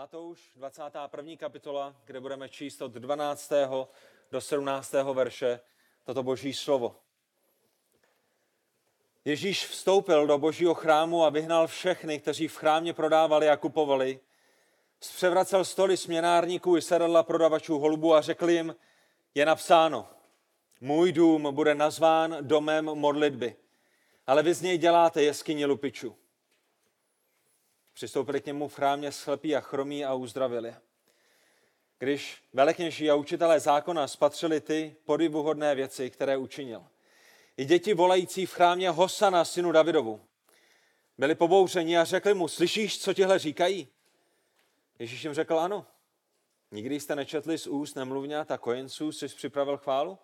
Matouš, 21. kapitola, kde budeme číst od 12. do 17. verše toto boží slovo. Ježíš vstoupil do božího chrámu a vyhnal všechny, kteří v chrámě prodávali a kupovali. Zpřevracel stoly směnárníků i sedadla prodavačů holubu a řekl jim, je napsáno, můj dům bude nazván domem modlitby, ale vy z něj děláte jeskyni lupičů. Přistoupili k němu v chrámě slepí a chromí a uzdravili. Když velekněží a učitelé zákona spatřili ty podivuhodné věci, které učinil. I děti volající v chrámě Hosana, synu Davidovu, byli pobouřeni a řekli mu, slyšíš, co tihle říkají? Ježíš jim řekl, ano. Nikdy jste nečetli z úst nemluvňat a kojenců, jsi připravil chválu?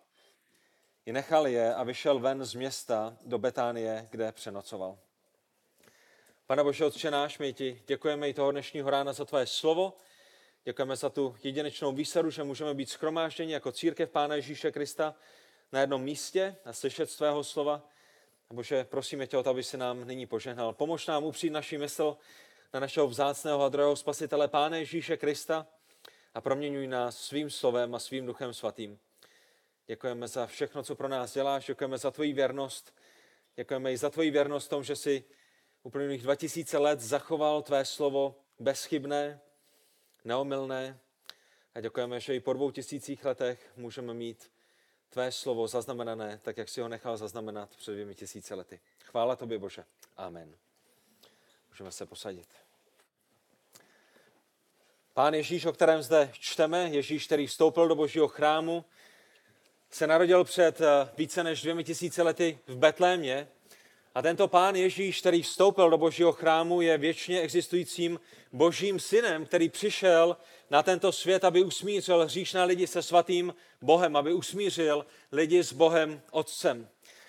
I nechal je a vyšel ven z města do Betánie, kde přenocoval. Pane Bože, Otče náš, my ti děkujeme i toho dnešního rána za tvoje slovo. Děkujeme za tu jedinečnou výsadu, že můžeme být schromážděni jako církev Pána Ježíše Krista na jednom místě a slyšet z tvého slova. Bože, prosíme tě o to, aby si nám nyní požehnal. Pomož nám upřít naši mysl na našeho vzácného a druhého spasitele Pána Ježíše Krista a proměňuj nás svým slovem a svým duchem svatým. Děkujeme za všechno, co pro nás děláš, děkujeme za tvoji věrnost, děkujeme i za tvoji věrnost v tom, že si uplynulých 2000 let zachoval tvé slovo bezchybné, neomylné a děkujeme, že i po dvou tisících letech můžeme mít tvé slovo zaznamenané, tak jak si ho nechal zaznamenat před dvěmi tisíce lety. Chvála tobě, Bože. Amen. Můžeme se posadit. Pán Ježíš, o kterém zde čteme, Ježíš, který vstoupil do božího chrámu, se narodil před eh, více než dvěmi tisíce lety v Betlémě a tento pán Ježíš, který vstoupil do božího chrámu, je věčně existujícím božím synem, který přišel na tento svět, aby usmířil hříšné lidi se svatým Bohem, aby usmířil lidi s Bohem Otcem.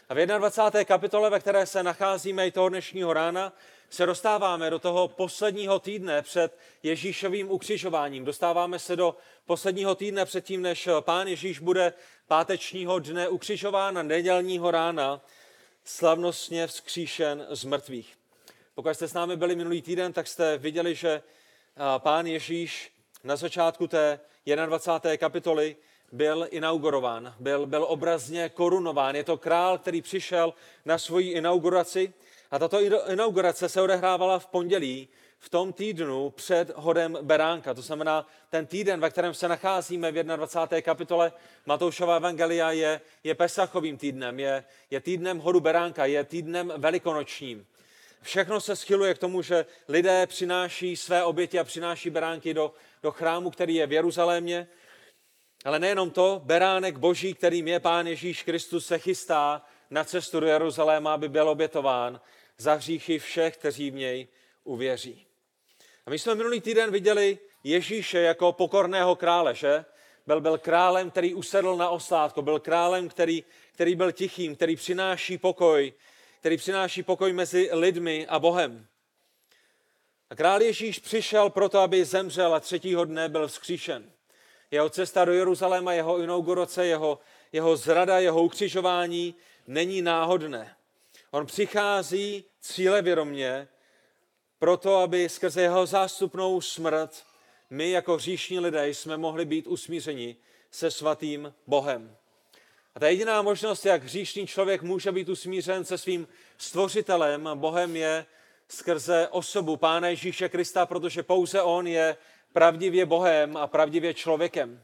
A v 21. kapitole, ve které se nacházíme i toho dnešního rána, se dostáváme do toho posledního týdne před Ježíšovým ukřižováním. Dostáváme se do posledního týdne předtím, než pán Ježíš bude pátečního dne ukřižován a nedělního rána slavnostně vzkříšen z mrtvých. Pokud jste s námi byli minulý týden, tak jste viděli, že pán Ježíš na začátku té 21. kapitoly byl inaugurován, byl, byl obrazně korunován. Je to král, který přišel na svoji inauguraci a tato inaugurace se odehrávala v pondělí, v tom týdnu před hodem Beránka. To znamená, ten týden, ve kterém se nacházíme v 21. kapitole Matoušova Evangelia, je, je Pesachovým týdnem, je, je týdnem hodu Beránka, je týdnem velikonočním. Všechno se schyluje k tomu, že lidé přináší své oběti a přináší beránky do, do chrámu, který je v Jeruzalémě. Ale nejenom to, beránek boží, kterým je Pán Ježíš Kristus, se chystá na cestu do Jeruzaléma, aby byl obětován za hříchy všech, kteří v něj uvěří. A my jsme minulý týden viděli Ježíše jako pokorného krále, že? Byl, byl králem, který usedl na oslátko, byl králem, který, který byl tichým, který přináší pokoj, který přináší pokoj mezi lidmi a Bohem. A král Ježíš přišel proto, aby zemřel a třetího dne byl vzkříšen. Jeho cesta do Jeruzaléma, jeho inaugurace, jeho, jeho zrada, jeho ukřižování není náhodné. On přichází cílevědomě proto, aby skrze jeho zástupnou smrt my jako hříšní lidé jsme mohli být usmířeni se svatým Bohem. A ta jediná možnost, jak hříšný člověk může být usmířen se svým stvořitelem, Bohem je skrze osobu Pána Ježíše Krista, protože pouze On je pravdivě Bohem a pravdivě člověkem.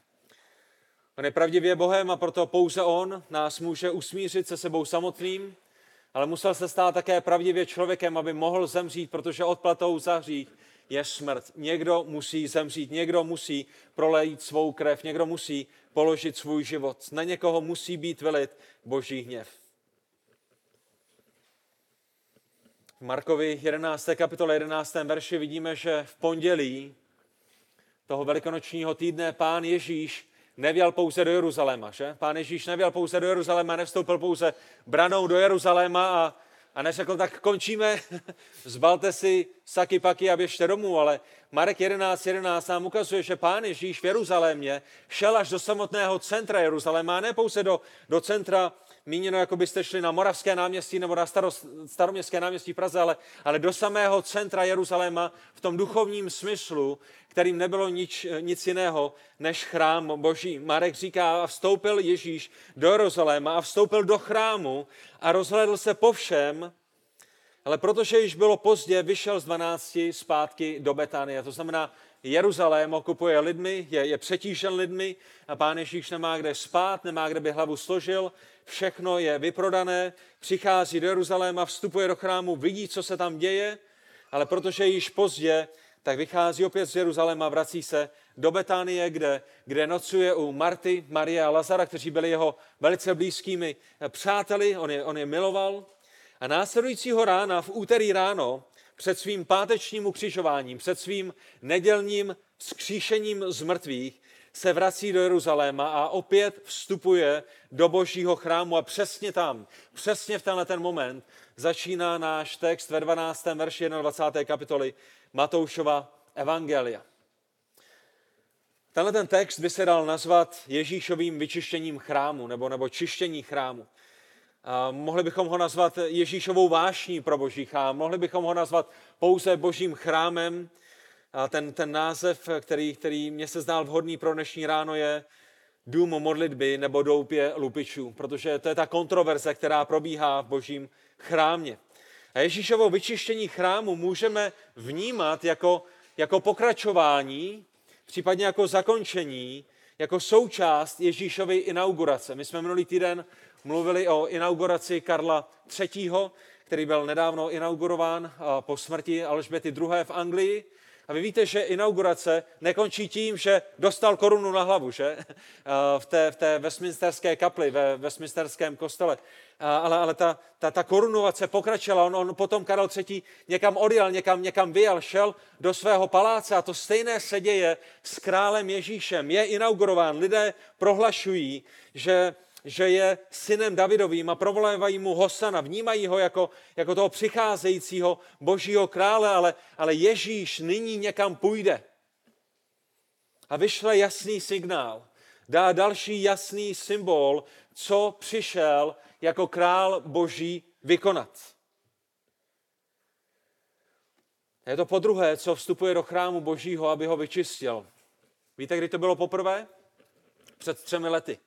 On je pravdivě Bohem a proto pouze On nás může usmířit se sebou samotným, ale musel se stát také pravdivě člověkem, aby mohl zemřít, protože odplatou za hřích je smrt. Někdo musí zemřít, někdo musí prolejít svou krev, někdo musí položit svůj život. Na někoho musí být vylit boží hněv. V Markovi 11. kapitole 11. verši vidíme, že v pondělí toho velikonočního týdne pán Ježíš nevěl pouze do Jeruzaléma, že? Pán Ježíš nevěl pouze do Jeruzaléma, nevstoupil pouze branou do Jeruzaléma a, a neřekl, tak končíme, zbalte si saky paky a běžte domů, ale Marek 11.11 11 nám ukazuje, že pán Ježíš v Jeruzalémě šel až do samotného centra Jeruzaléma, a ne pouze do, do centra míněno, jako byste šli na Moravské náměstí nebo na starost, staroměstské náměstí v Praze, ale, ale do samého centra Jeruzaléma v tom duchovním smyslu, kterým nebylo nič, nic jiného než chrám boží. Marek říká, a vstoupil Ježíš do Jeruzaléma a vstoupil do chrámu a rozhledl se po všem, ale protože již bylo pozdě, vyšel z 12 zpátky do Betánie. To znamená, Jeruzalém okupuje lidmi, je, je přetížen lidmi a pán Ježíš nemá kde spát, nemá kde by hlavu složil, všechno je vyprodané, přichází do Jeruzaléma, vstupuje do chrámu, vidí, co se tam děje, ale protože již pozdě, tak vychází opět z Jeruzaléma, vrací se do Betánie, kde, kde nocuje u Marty, Marie a Lazara, kteří byli jeho velice blízkými přáteli, on je, on je miloval. A následujícího rána, v úterý ráno, před svým pátečním ukřižováním, před svým nedělním skříšením z mrtvých, se vrací do Jeruzaléma a opět vstupuje do božího chrámu a přesně tam, přesně v tenhle ten moment začíná náš text ve 12. verši 21. kapitoly Matoušova Evangelia. Tenhle ten text by se dal nazvat Ježíšovým vyčištěním chrámu nebo, nebo čištění chrámu. Mohli bychom ho nazvat Ježíšovou vášní pro boží chrám, mohli bychom ho nazvat pouze božím chrámem. Ten, ten název, který, který mě se zdál vhodný pro dnešní ráno, je dům modlitby nebo doupě lupičů, protože to je ta kontroverze, která probíhá v božím chrámě. A Ježíšovo vyčištění chrámu můžeme vnímat jako, jako pokračování, případně jako zakončení, jako součást Ježíšovy inaugurace. My jsme minulý týden mluvili o inauguraci Karla III., který byl nedávno inaugurován po smrti Alžběty II. v Anglii. A vy víte, že inaugurace nekončí tím, že dostal korunu na hlavu, že? V té, v té Westminsterské kapli, ve Westminsterském kostele. Ale, ale ta, ta, ta korunovace pokračovala. On, on potom Karel III. někam odjel, někam, někam vyjel, šel do svého paláce a to stejné se děje s králem Ježíšem. Je inaugurován. Lidé prohlašují, že že je synem Davidovým a provolávají mu Hosana, vnímají ho jako, jako toho přicházejícího božího krále, ale, ale Ježíš nyní někam půjde. A vyšle jasný signál, dá další jasný symbol, co přišel jako král boží vykonat. Je to po druhé, co vstupuje do chrámu božího, aby ho vyčistil. Víte, kdy to bylo poprvé? Před třemi lety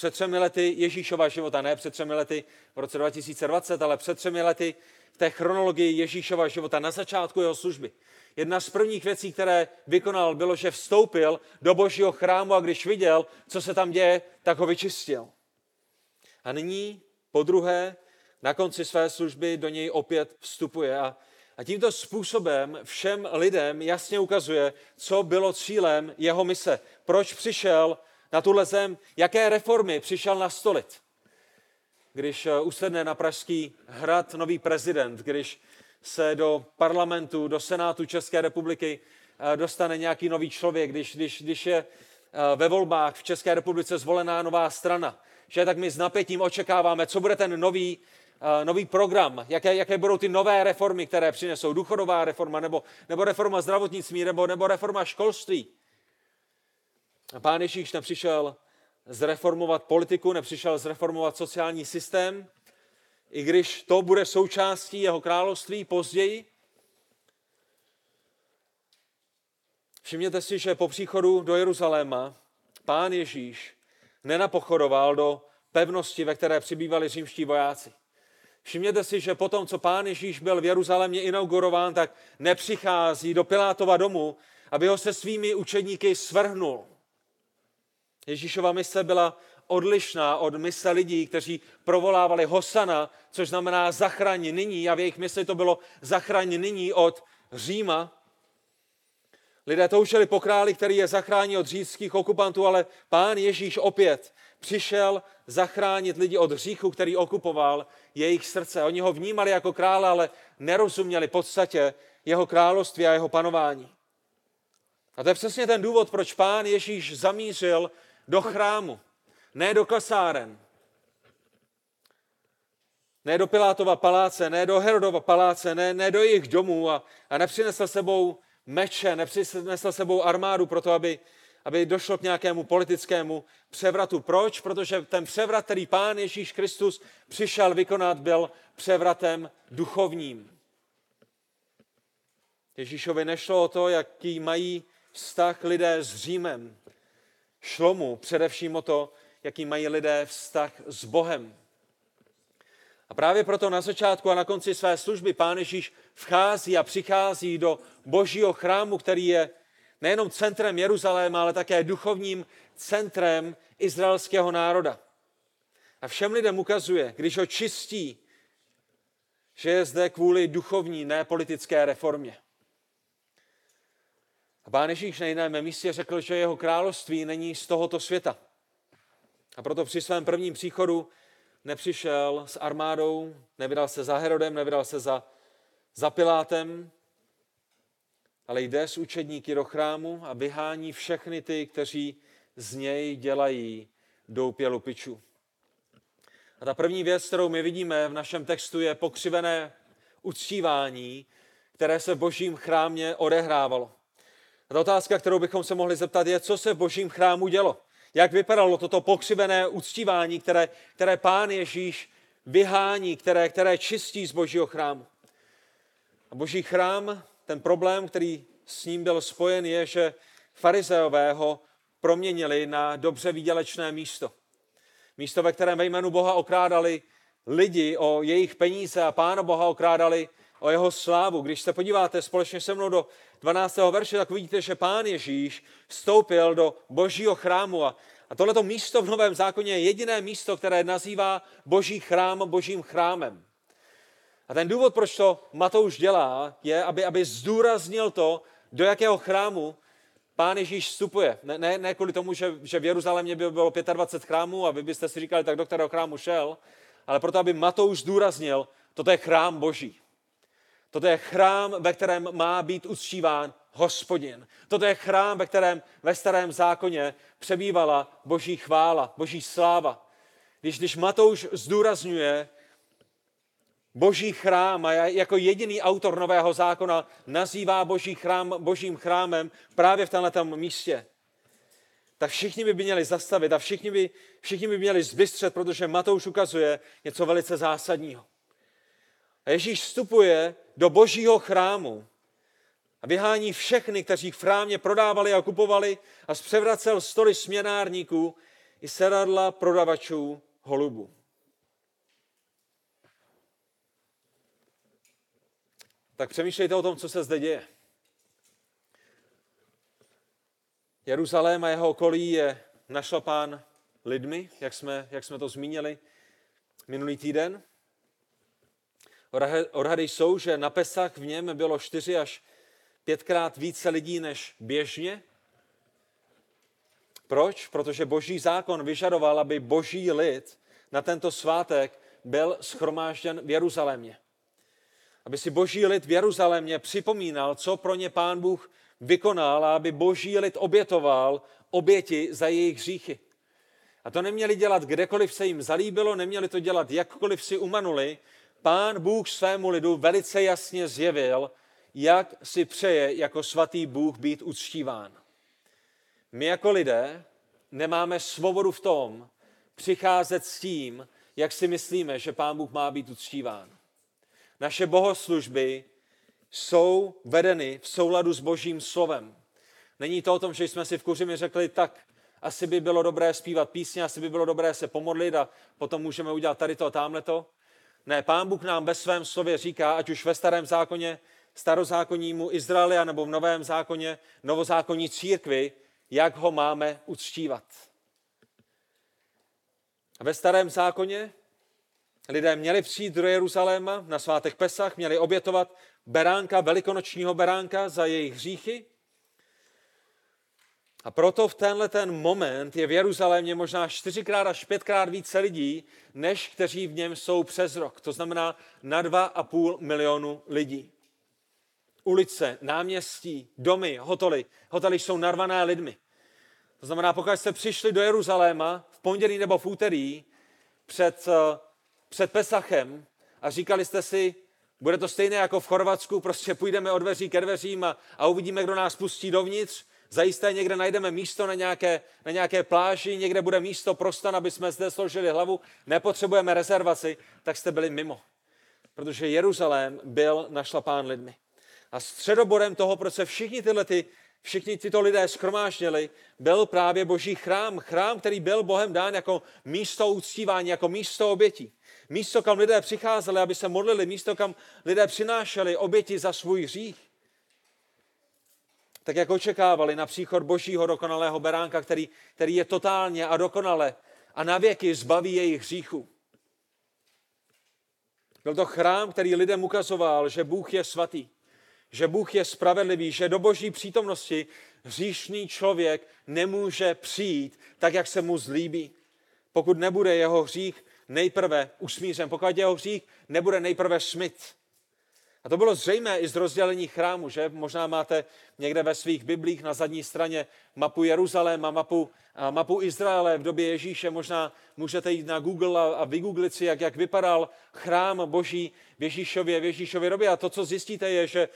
před třemi lety Ježíšova života, ne před třemi lety v roce 2020, ale před třemi lety v té chronologii Ježíšova života na začátku jeho služby. Jedna z prvních věcí, které vykonal, bylo, že vstoupil do božího chrámu a když viděl, co se tam děje, tak ho vyčistil. A nyní, po druhé, na konci své služby do něj opět vstupuje a, a tímto způsobem všem lidem jasně ukazuje, co bylo cílem jeho mise. Proč přišel na tuhle zem, jaké reformy přišel nastolit. Když eh, usedne na Pražský hrad nový prezident, když se do parlamentu, do Senátu České republiky eh, dostane nějaký nový člověk, když, když, když je eh, ve volbách v České republice zvolená nová strana, že tak my s napětím očekáváme, co bude ten nový, nový program, jaké, jaké budou ty nové reformy, které přinesou, důchodová reforma, nebo, nebo reforma zdravotnictví, nebo, nebo reforma školství. Pán Ježíš nepřišel zreformovat politiku, nepřišel zreformovat sociální systém, i když to bude součástí jeho království později. Všimněte si, že po příchodu do Jeruzaléma pán Ježíš nenapochoroval do pevnosti, ve které přibývali římští vojáci. Všimněte si, že potom, co pán Ježíš byl v Jeruzalémě inaugurován, tak nepřichází do Pilátova domu, aby ho se svými učedníky svrhnul. Ježíšova mise byla odlišná od mise lidí, kteří provolávali Hosana, což znamená zachraň nyní a v jejich mysli to bylo zachraň nyní od Říma. Lidé toužili po králi, který je zachrání od říšských okupantů, ale pán Ježíš opět přišel zachránit lidi od hříchu, který okupoval jejich srdce. Oni ho vnímali jako krále, ale nerozuměli podstatě jeho království a jeho panování. A to je přesně ten důvod, proč pán Ježíš zamířil do chrámu, ne do kasáren, ne do Pilátova paláce, ne do Herodova paláce, ne, ne do jejich domů a, a nepřinesl sebou meče, nepřinesl sebou armádu pro to, aby, aby došlo k nějakému politickému převratu. Proč? Protože ten převrat, který pán Ježíš Kristus přišel vykonat, byl převratem duchovním. Ježíšovi nešlo o to, jaký mají vztah lidé s Římem. Šlo mu především o to, jaký mají lidé vztah s Bohem. A právě proto na začátku a na konci své služby Pán Ježíš vchází a přichází do božího chrámu, který je nejenom centrem Jeruzaléma, ale také duchovním centrem izraelského národa. A všem lidem ukazuje, když ho čistí, že je zde kvůli duchovní, ne politické reformě. Pán Ježíš na jiném místě řekl, že jeho království není z tohoto světa. A proto při svém prvním příchodu nepřišel s armádou, nevydal se za Herodem, nevydal se za, za Pilátem, ale jde s učedníky do chrámu a vyhání všechny ty, kteří z něj dělají doupě lupičů. A ta první věc, kterou my vidíme v našem textu, je pokřivené uctívání, které se v božím chrámě odehrávalo. A ta otázka, kterou bychom se mohli zeptat, je, co se v božím chrámu dělo. Jak vypadalo toto pokřivené uctívání, které, které pán Ježíš vyhání, které, které čistí z božího chrámu. A boží chrám, ten problém, který s ním byl spojen, je, že farizeové ho proměnili na dobře výdělečné místo. Místo, ve kterém ve jménu Boha okrádali lidi o jejich peníze a Pána Boha okrádali o jeho slávu. Když se podíváte společně se mnou do 12. verše, tak vidíte, že Pán Ježíš vstoupil do božího chrámu a, a tohleto místo v Novém zákoně je jediné místo, které nazývá boží chrám božím chrámem. A ten důvod, proč to Matouš dělá, je, aby, aby zdůraznil to, do jakého chrámu Pán Ježíš vstupuje. Ne, ne, ne kvůli tomu, že, že v Jeruzalémě by bylo 25 chrámů a vy byste si říkali, tak do kterého chrámu šel, ale proto, aby Matouš zdůraznil, toto je chrám Boží. Toto je chrám, ve kterém má být uctíván hospodin. Toto je chrám, ve kterém ve starém zákoně přebývala boží chvála, boží sláva. Když, když Matouš zdůrazňuje boží chrám a jako jediný autor Nového zákona nazývá boží chrám božím chrámem právě v tomto místě, tak všichni by měli zastavit a všichni by, všichni by měli zbystřet, protože Matouš ukazuje něco velice zásadního. Ježíš vstupuje do božího chrámu a vyhání všechny, kteří v chrámě prodávali a kupovali a zpřevracel stoly směnárníků i sedadla prodavačů holubů. Tak přemýšlejte o tom, co se zde děje. Jeruzalém a jeho okolí je našlapán lidmi, jak jsme, jak jsme to zmínili minulý týden. Odhady jsou, že na Pesach v něm bylo čtyři až pětkrát více lidí než běžně. Proč? Protože boží zákon vyžadoval, aby boží lid na tento svátek byl schromážděn v Jeruzalémě. Aby si boží lid v Jeruzalémě připomínal, co pro ně pán Bůh vykonal a aby boží lid obětoval oběti za jejich hříchy. A to neměli dělat kdekoliv se jim zalíbilo, neměli to dělat jakkoliv si umanuli, pán Bůh svému lidu velice jasně zjevil, jak si přeje jako svatý Bůh být uctíván. My jako lidé nemáme svobodu v tom přicházet s tím, jak si myslíme, že pán Bůh má být uctíván. Naše bohoslužby jsou vedeny v souladu s božím slovem. Není to o tom, že jsme si v kuřimi řekli, tak asi by bylo dobré zpívat písně, asi by bylo dobré se pomodlit a potom můžeme udělat tady to a tamhle to. Ne, pán Bůh nám ve svém slově říká, ať už ve starém zákoně, starozákonnímu Izraeli, nebo v novém zákoně, novozákonní církvi, jak ho máme uctívat. Ve starém zákoně lidé měli přijít do Jeruzaléma na svátek Pesach, měli obětovat beránka, velikonočního beránka za jejich hříchy. A proto v tenhle ten moment je v Jeruzalémě možná čtyřikrát až pětkrát více lidí, než kteří v něm jsou přes rok. To znamená na dva a půl milionu lidí. Ulice, náměstí, domy, hotely. Hotely jsou narvané lidmi. To znamená, pokud jste přišli do Jeruzaléma v pondělí nebo v úterý před, eh, před Pesachem a říkali jste si, bude to stejné jako v Chorvatsku, prostě půjdeme od dveří ke dveřím a, a uvidíme, kdo nás pustí dovnitř, Zajisté někde najdeme místo na nějaké, na nějaké pláži, někde bude místo pro stan, aby jsme zde složili hlavu, nepotřebujeme rezervaci, tak jste byli mimo. Protože Jeruzalém byl našlapán lidmi. A středobodem toho, proč se všichni tyhle ty, všichni tyto lidé skromáždili, byl právě boží chrám. Chrám, který byl Bohem dán jako místo uctívání, jako místo obětí. Místo, kam lidé přicházeli, aby se modlili, místo, kam lidé přinášeli oběti za svůj hřích. Tak jak očekávali na příchod božího dokonalého beránka, který, který je totálně a dokonale a navěky zbaví jejich hříchu. Byl to chrám, který lidem ukazoval, že Bůh je svatý, že Bůh je spravedlivý, že do boží přítomnosti hříšný člověk nemůže přijít tak, jak se mu zlíbí, pokud nebude jeho hřích nejprve usmířen, pokud jeho hřích nebude nejprve smyt. A to bylo zřejmé i z rozdělení chrámu, že? Možná máte někde ve svých biblích na zadní straně mapu Jeruzaléma, mapu, mapu Izraele v době Ježíše. Možná můžete jít na Google a, a vygooglit si, jak, jak vypadal chrám boží v Ježíšově, v Ježíšově době. A to, co zjistíte, je, že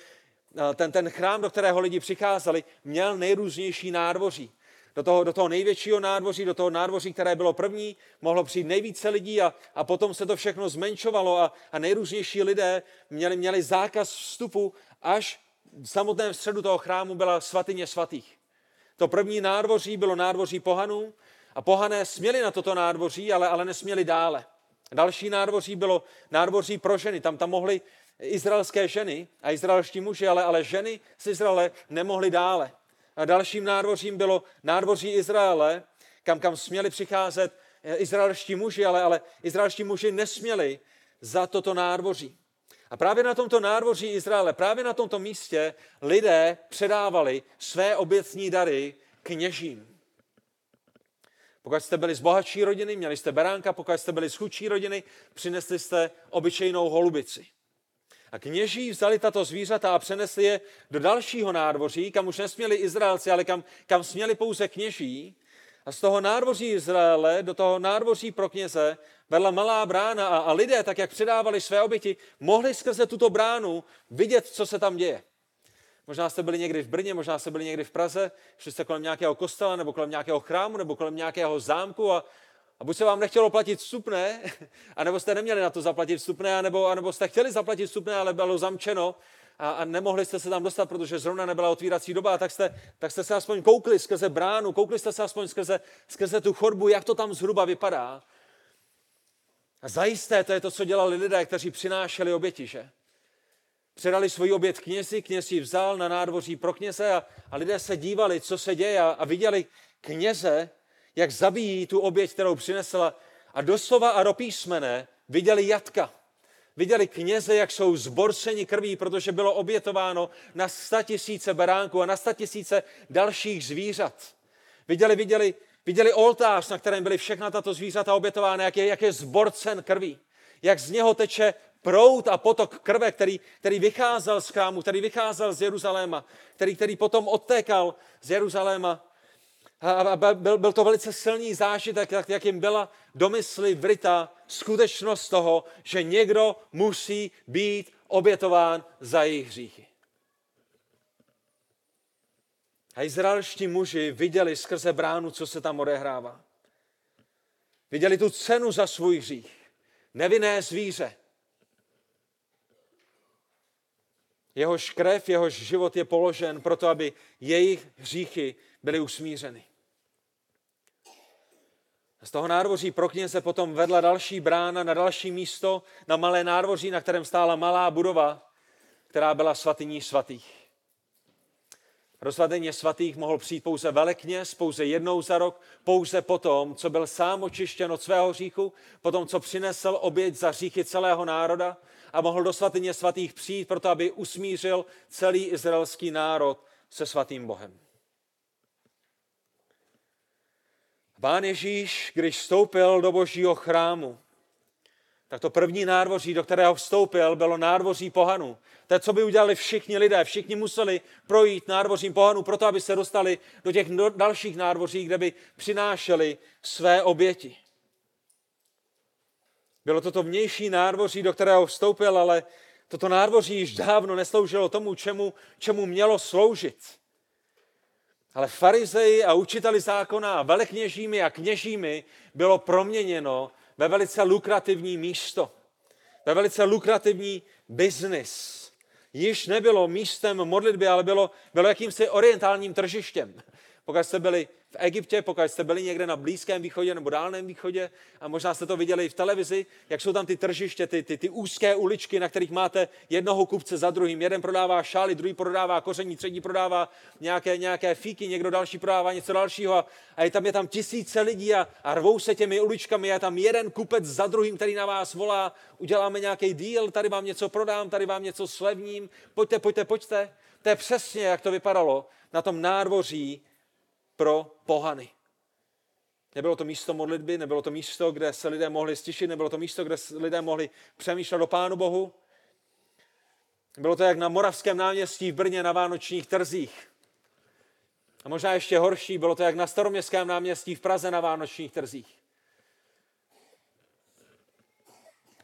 ten, ten chrám, do kterého lidi přicházeli, měl nejrůznější nádvoří do toho, do toho největšího nádvoří, do toho nádvoří, které bylo první, mohlo přijít nejvíce lidí a, a potom se to všechno zmenšovalo a, a nejrůznější lidé měli, měli zákaz vstupu, až v samotném středu toho chrámu byla svatyně svatých. To první nádvoří bylo nádvoří pohanů a pohané směli na toto nádvoří, ale, ale nesměli dále. Další nádvoří bylo nádvoří pro ženy. Tam tam mohly izraelské ženy a izraelští muži, ale, ale ženy z Izraele nemohly dále. Dalším nádvořím bylo nádvoří Izraele, kam, kam směli přicházet eh, izraelští muži, ale, ale izraelští muži nesměli za toto nádvoří. A právě na tomto nádvoří Izraele, právě na tomto místě lidé předávali své obětní dary kněžím. Pokud jste byli z bohatší rodiny, měli jste beránka, pokud jste byli z chudší rodiny, přinesli jste obyčejnou holubici. A kněží vzali tato zvířata a přenesli je do dalšího nádvoří, kam už nesměli Izraelci, ale kam, kam směli pouze kněží. A z toho nádvoří Izraele do toho nádvoří pro kněze vedla malá brána a, a lidé, tak jak předávali své oběti, mohli skrze tuto bránu vidět, co se tam děje. Možná jste byli někdy v Brně, možná jste byli někdy v Praze, šli jste kolem nějakého kostela, nebo kolem nějakého chrámu, nebo kolem nějakého zámku a a buď se vám nechtělo platit vstupné, anebo jste neměli na to zaplatit vstupné, anebo, anebo jste chtěli zaplatit vstupné, ale bylo zamčeno a, a nemohli jste se tam dostat, protože zrovna nebyla otvírací doba, tak jste, tak jste se aspoň koukli skrze bránu, koukli jste se aspoň skrze, skrze tu chodbu, jak to tam zhruba vypadá. A zajisté to je to, co dělali lidé, kteří přinášeli oběti, že? Předali svůj oběd knězi, kněz ji vzal na nádvoří pro kněze a, a lidé se dívali, co se děje a, a viděli kněze, jak zabíjí tu oběť, kterou přinesla. A doslova a do písmene viděli jatka. Viděli kněze, jak jsou zborceni krví, protože bylo obětováno na sta tisíce beránků a na sta tisíce dalších zvířat. Viděli, viděli, viděli oltář, na kterém byly všechna tato zvířata obětována, jak je, jak je zborcen krví. Jak z něho teče prout a potok krve, který, který vycházel z chrámu, který vycházel z Jeruzaléma, který, který potom odtékal z Jeruzaléma a byl, byl to velice silný zážitek, jak, jak jim byla domysly vryta skutečnost toho, že někdo musí být obětován za jejich hříchy. A izraelští muži viděli skrze bránu, co se tam odehrává. Viděli tu cenu za svůj hřích. Nevinné zvíře. Jehož krev, jehož život je položen proto, aby jejich hříchy byly usmířeny. Z toho nádvoří pro kněze potom vedla další brána na další místo, na malé nádvoří, na kterém stála malá budova, která byla svatyní svatých. Do svatyně svatých mohl přijít pouze velekněz, pouze jednou za rok, pouze potom, co byl sám očištěn od svého hříchu, potom, co přinesl oběť za hříchy celého národa a mohl do svatyně svatých přijít, proto aby usmířil celý izraelský národ se svatým Bohem. Pán Ježíš, když vstoupil do božího chrámu, tak to první nádvoří, do kterého vstoupil, bylo nádvoří pohanů. To co by udělali všichni lidé. Všichni museli projít nádvořím pohanů, proto aby se dostali do těch dalších nádvoří, kde by přinášeli své oběti. Bylo to to vnější nádvoří, do kterého vstoupil, ale toto nádvoří již dávno nesloužilo tomu, čemu, čemu mělo sloužit. Ale farizeji a učiteli zákona a velekněžími a kněžími bylo proměněno ve velice lukrativní místo, ve velice lukrativní biznis. Již nebylo místem modlitby, ale bylo, bylo jakýmsi orientálním tržištěm. Pokud jste byli v Egyptě, pokud jste byli někde na Blízkém východě nebo Dálném východě a možná jste to viděli i v televizi, jak jsou tam ty tržiště, ty, ty, ty úzké uličky, na kterých máte jednoho kupce za druhým. Jeden prodává šály, druhý prodává koření, třetí prodává nějaké, nějaké fíky, někdo další prodává něco dalšího a, a je tam, je tam tisíce lidí a, a rvou se těmi uličkami. Je tam jeden kupec za druhým, který na vás volá, uděláme nějaký deal, tady vám něco prodám, tady vám něco slevním, pojďte, pojďte, pojďte. To je přesně, jak to vypadalo na tom nádvoří pro pohany. Nebylo to místo modlitby, nebylo to místo, kde se lidé mohli stišit, nebylo to místo, kde lidé mohli přemýšlet o Pánu Bohu. Bylo to jak na Moravském náměstí v Brně na vánočních trzích. A možná ještě horší, bylo to jak na Staroměstském náměstí v Praze na vánočních trzích.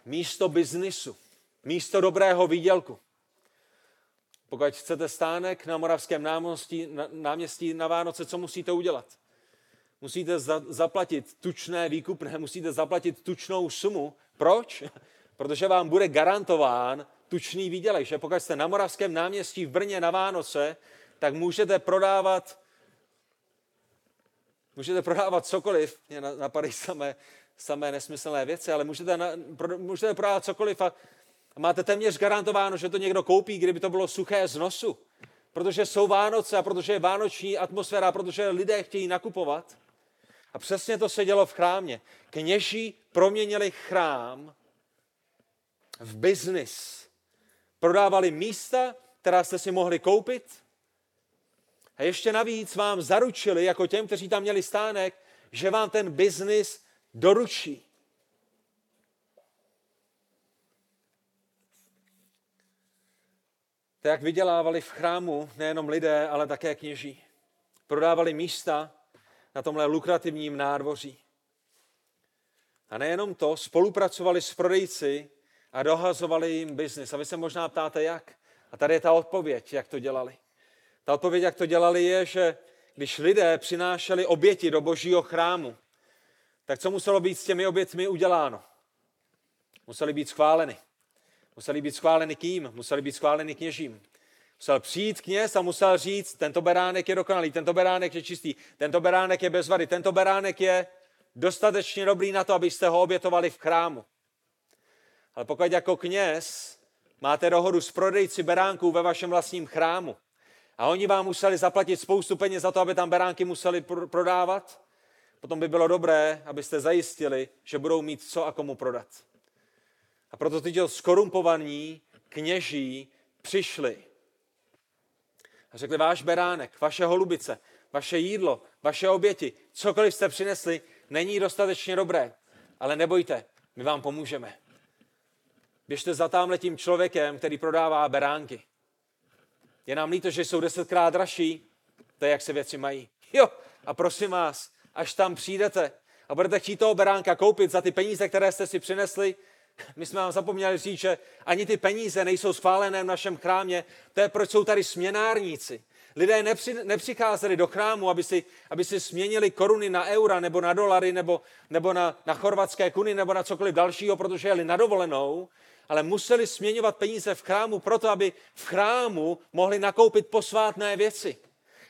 Místo biznisu, místo dobrého výdělku. Pokud chcete stánek na Moravském náměstí, na, náměstí na Vánoce, co musíte udělat? Musíte za, zaplatit tučné výkupné, musíte zaplatit tučnou sumu. Proč? Protože vám bude garantován tučný výdělek. Že pokud jste na Moravském náměstí v Brně na Vánoce, tak můžete prodávat můžete prodávat cokoliv, mě napadají samé, samé nesmyslné věci, ale můžete, na, pro, můžete prodávat cokoliv a a máte téměř garantováno, že to někdo koupí, kdyby to bylo suché z nosu. Protože jsou Vánoce a protože je vánoční atmosféra, protože lidé chtějí nakupovat. A přesně to se dělo v chrámě. Kněží proměnili chrám v biznis. Prodávali místa, která jste si mohli koupit. A ještě navíc vám zaručili, jako těm, kteří tam měli stánek, že vám ten biznis doručí. To, jak vydělávali v chrámu nejenom lidé, ale také kněží. Prodávali místa na tomhle lukrativním nádvoří. A nejenom to, spolupracovali s prodejci a dohazovali jim biznis. A vy se možná ptáte, jak? A tady je ta odpověď, jak to dělali. Ta odpověď, jak to dělali, je, že když lidé přinášeli oběti do božího chrámu, tak co muselo být s těmi obětmi uděláno? Museli být schváleny. Museli být schváleny kým? Museli být schváleny kněžím. Musel přijít kněz a musel říct, tento beránek je dokonalý, tento beránek je čistý, tento beránek je bez vady, tento beránek je dostatečně dobrý na to, abyste ho obětovali v chrámu. Ale pokud jako kněz máte dohodu s prodejci beránků ve vašem vlastním chrámu a oni vám museli zaplatit spoustu peněz za to, aby tam beránky museli prodávat, potom by bylo dobré, abyste zajistili, že budou mít co a komu prodat. A proto tyto skorumpovaní kněží přišli a řekli, váš beránek, vaše holubice, vaše jídlo, vaše oběti, cokoliv jste přinesli, není dostatečně dobré, ale nebojte, my vám pomůžeme. Běžte za tamhletím člověkem, který prodává beránky. Je nám líto, že jsou desetkrát dražší, to je, jak se věci mají. Jo, a prosím vás, až tam přijdete a budete chtít toho beránka koupit za ty peníze, které jste si přinesli, my jsme vám zapomněli říct, že ani ty peníze nejsou schválené v našem chrámě. To je, proč jsou tady směnárníci. Lidé nepři, nepřicházeli do chrámu, aby si, aby si směnili koruny na eura, nebo na dolary, nebo, nebo na, na chorvatské kuny, nebo na cokoliv dalšího, protože jeli na dovolenou, ale museli směňovat peníze v chrámu proto, aby v chrámu mohli nakoupit posvátné věci.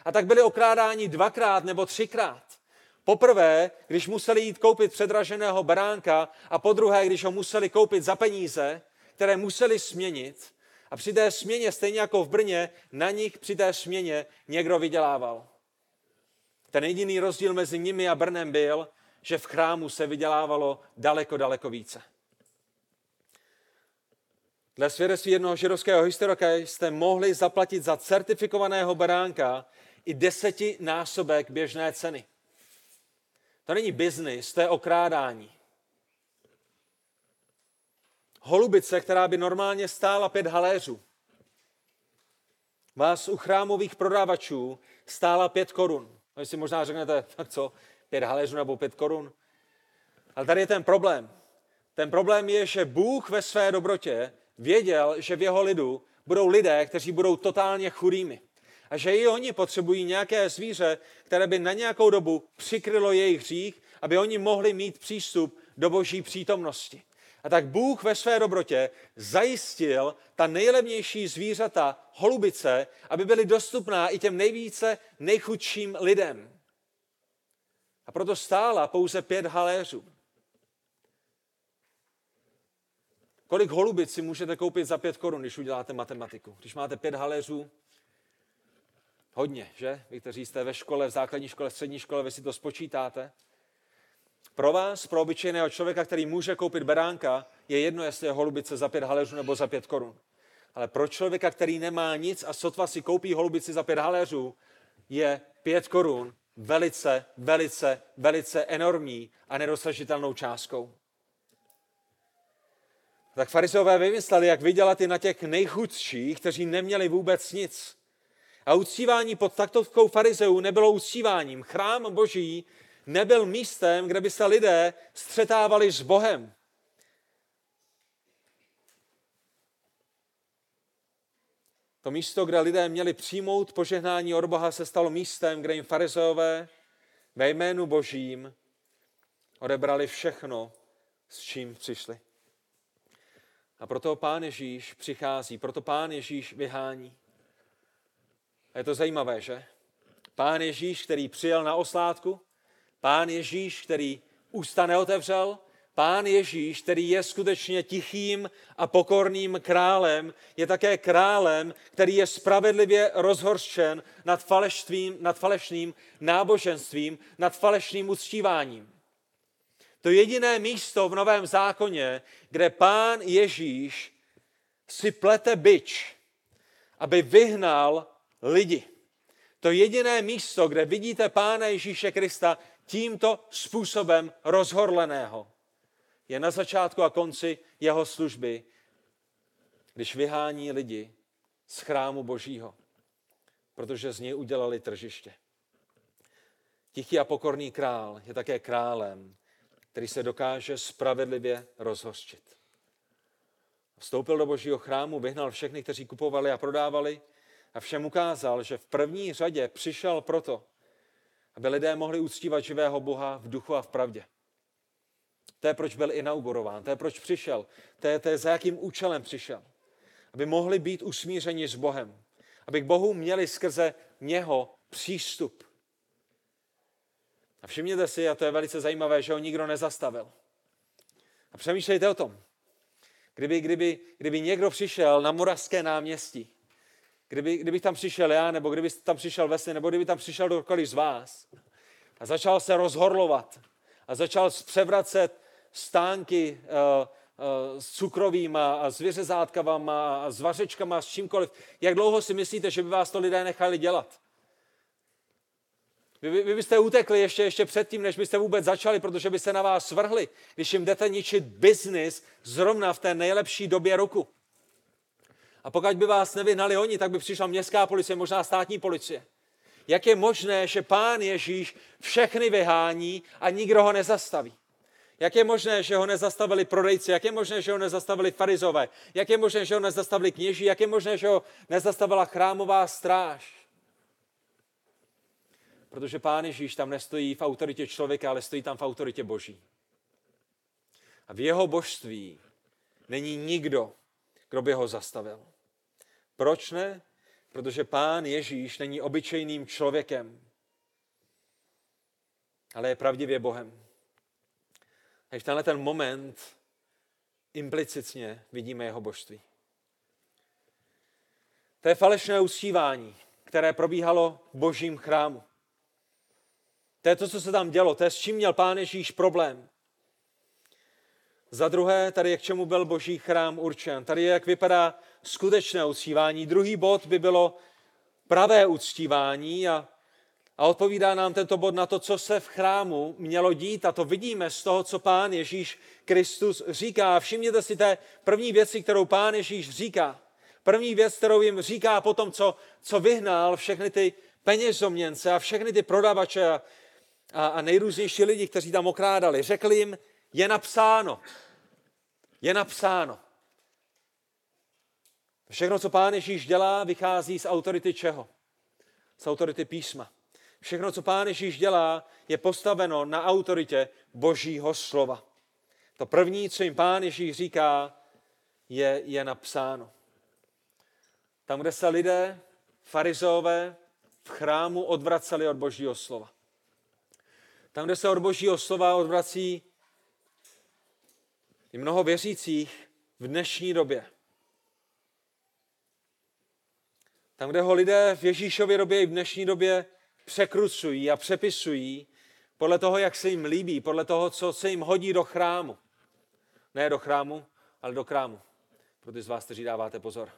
A tak byli okrádáni dvakrát nebo třikrát. Poprvé, když museli jít koupit předraženého beránka a po druhé, když ho museli koupit za peníze, které museli směnit. A při té směně, stejně jako v Brně, na nich při té směně někdo vydělával. Ten jediný rozdíl mezi nimi a Brnem byl, že v chrámu se vydělávalo daleko, daleko více. Dle svědectví jednoho židovského historika jste mohli zaplatit za certifikovaného beránka i desetinásobek běžné ceny. To není biznis, to je okrádání. Holubice, která by normálně stála pět haléřů, vás u chrámových prodavačů stála pět korun. A si možná řeknete, tak co, pět haléřů nebo pět korun? Ale tady je ten problém. Ten problém je, že Bůh ve své dobrotě věděl, že v jeho lidu budou lidé, kteří budou totálně chudými. A že i oni potřebují nějaké zvíře, které by na nějakou dobu přikrylo jejich hřích, aby oni mohli mít přístup do boží přítomnosti. A tak Bůh ve své dobrotě zajistil ta nejlevnější zvířata, holubice, aby byly dostupná i těm nejvíce nejchudším lidem. A proto stála pouze pět haléřů. Kolik holubic si můžete koupit za pět korun, když uděláte matematiku? Když máte pět haléřů, hodně, že? Vy, kteří jste ve škole, v základní škole, v střední škole, vy si to spočítáte. Pro vás, pro obyčejného člověka, který může koupit beránka, je jedno, jestli je holubice za pět haléřů nebo za pět korun. Ale pro člověka, který nemá nic a sotva si koupí holubici za pět haléřů, je pět korun velice, velice, velice enormní a nedosažitelnou částkou. Tak farizeové vymysleli, jak vydělat i na těch nejchudších, kteří neměli vůbec nic. A uctívání pod taktovkou farizeů nebylo uctíváním. Chrám boží nebyl místem, kde by se lidé střetávali s Bohem. To místo, kde lidé měli přijmout požehnání od Boha, se stalo místem, kde jim farizeové ve jménu Božím odebrali všechno, s čím přišli. A proto Pán Ježíš přichází, proto Pán Ježíš vyhání. A je to zajímavé, že? Pán Ježíš, který přijel na oslátku, Pán Ježíš, který ústa neotevřel, Pán Ježíš, který je skutečně tichým a pokorným králem, je také králem, který je spravedlivě rozhorčen nad, faleštvím, nad falešným náboženstvím, nad falešným uctíváním. To jediné místo v Novém zákoně, kde pán Ježíš si plete byč, aby vyhnal lidi. To jediné místo, kde vidíte pána Ježíše Krista tímto způsobem rozhorleného, je na začátku a konci jeho služby, když vyhání lidi z chrámu Božího, protože z něj udělali tržiště. Tichý a pokorný král je také králem, který se dokáže spravedlivě rozhořčit. Vstoupil do božího chrámu, vyhnal všechny, kteří kupovali a prodávali a všem ukázal, že v první řadě přišel proto, aby lidé mohli uctívat živého Boha v duchu a v pravdě. To je, proč byl inaugurován, to je, proč přišel, to je, to je za jakým účelem přišel. Aby mohli být usmířeni s Bohem, aby k Bohu měli skrze něho přístup. A všimněte si, a to je velice zajímavé, že ho nikdo nezastavil. A přemýšlejte o tom. Kdyby, kdyby, kdyby někdo přišel na Moravské náměstí, kdyby, kdybych tam přišel já, nebo kdyby tam přišel Vesny, nebo kdyby tam přišel kdokoliv z vás a začal se rozhorlovat a začal převracet stánky uh, uh, s cukrovýma a s vyřezátkama a s vařečkama s čímkoliv, jak dlouho si myslíte, že by vás to lidé nechali dělat? Vy, vy byste utekli ještě, ještě předtím, než byste vůbec začali, protože by se na vás svrhli, když jim jdete ničit biznis zrovna v té nejlepší době roku. A pokud by vás nevyhnali oni, tak by přišla městská policie, možná státní policie. Jak je možné, že pán Ježíš všechny vyhání a nikdo ho nezastaví? Jak je možné, že ho nezastavili prodejci? Jak je možné, že ho nezastavili farizové? Jak je možné, že ho nezastavili kněží? Jak je možné, že ho nezastavila chrámová stráž? Protože Pán Ježíš tam nestojí v autoritě člověka, ale stojí tam v autoritě Boží. A v jeho božství není nikdo, kdo by ho zastavil. Proč ne? Protože Pán Ježíš není obyčejným člověkem, ale je pravdivě Bohem. A v tenhle ten moment implicitně vidíme jeho božství. To je falešné uctívání, které probíhalo v božím chrámu. To je to, co se tam dělo. To je s čím měl Pán Ježíš problém. Za druhé, tady je k čemu byl boží chrám určen. Tady je, jak vypadá skutečné uctívání. Druhý bod by bylo pravé uctívání a, a odpovídá nám tento bod na to, co se v chrámu mělo dít. A to vidíme z toho, co pán Ježíš Kristus říká. Všimněte si té první věci, kterou pán Ježíš říká. První věc, kterou jim říká po tom, co, co vyhnal všechny ty penězoměnce a všechny ty prodavače a, a, a nejrůznější lidi, kteří tam okrádali. Řekl jim, je napsáno. Je napsáno. Všechno, co pán Ježíš dělá, vychází z autority čeho? z autority písma. Všechno, co Pán Ježíš dělá, je postaveno na autoritě Božího slova. To první, co jim Pán Ježíš říká, je, je napsáno. Tam, kde se lidé, farizové, v chrámu odvraceli od Božího slova. Tam, kde se od Božího slova odvrací i mnoho věřících v dnešní době. Tam, kde ho lidé v Ježíšově době i v dnešní době překrucují a přepisují podle toho, jak se jim líbí, podle toho, co se jim hodí do chrámu. Ne do chrámu, ale do krámu. Pro ty z vás, kteří dáváte pozor.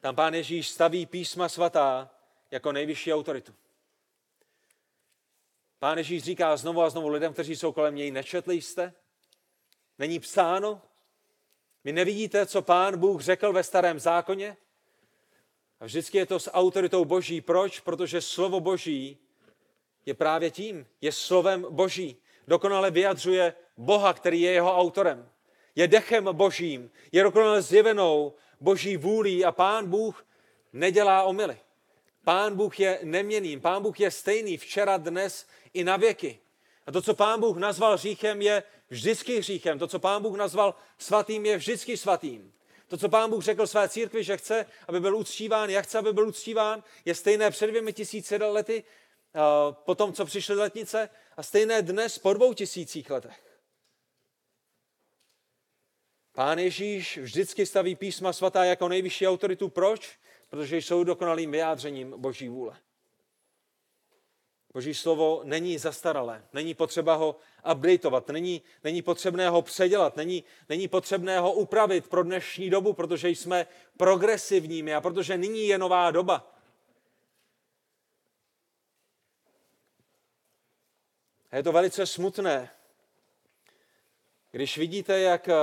Tam pán Ježíš staví písma svatá jako nejvyšší autoritu. Pán Ježíš říká znovu a znovu lidem, kteří jsou kolem něj, nečetli jste? Není psáno? Vy nevidíte, co pán Bůh řekl ve starém zákoně? A vždycky je to s autoritou Boží. Proč? Protože slovo Boží je právě tím. Je slovem Boží. Dokonale vyjadřuje Boha, který je jeho autorem. Je dechem Božím. Je dokonale zjevenou Boží vůlí a Pán Bůh nedělá omily. Pán Bůh je neměným. Pán Bůh je stejný včera, dnes i na věky. A to, co Pán Bůh nazval hříchem, je vždycky hříchem. To, co Pán Bůh nazval svatým, je vždycky svatým. To, co Pán Bůh řekl své církvi, že chce, aby byl uctíván, jak chce, aby byl uctíván, je stejné před dvěmi tisíci lety, po tom, co přišly letnice, a stejné dnes po dvou tisících letech. Pán Ježíš vždycky staví písma svatá jako nejvyšší autoritu. Proč? Protože jsou dokonalým vyjádřením Boží vůle. Boží slovo není zastaralé, není potřeba ho updateovat, není, není potřebné ho předělat, není, není potřebné ho upravit pro dnešní dobu, protože jsme progresivními a protože nyní je nová doba. A je to velice smutné, když vidíte, jak eh,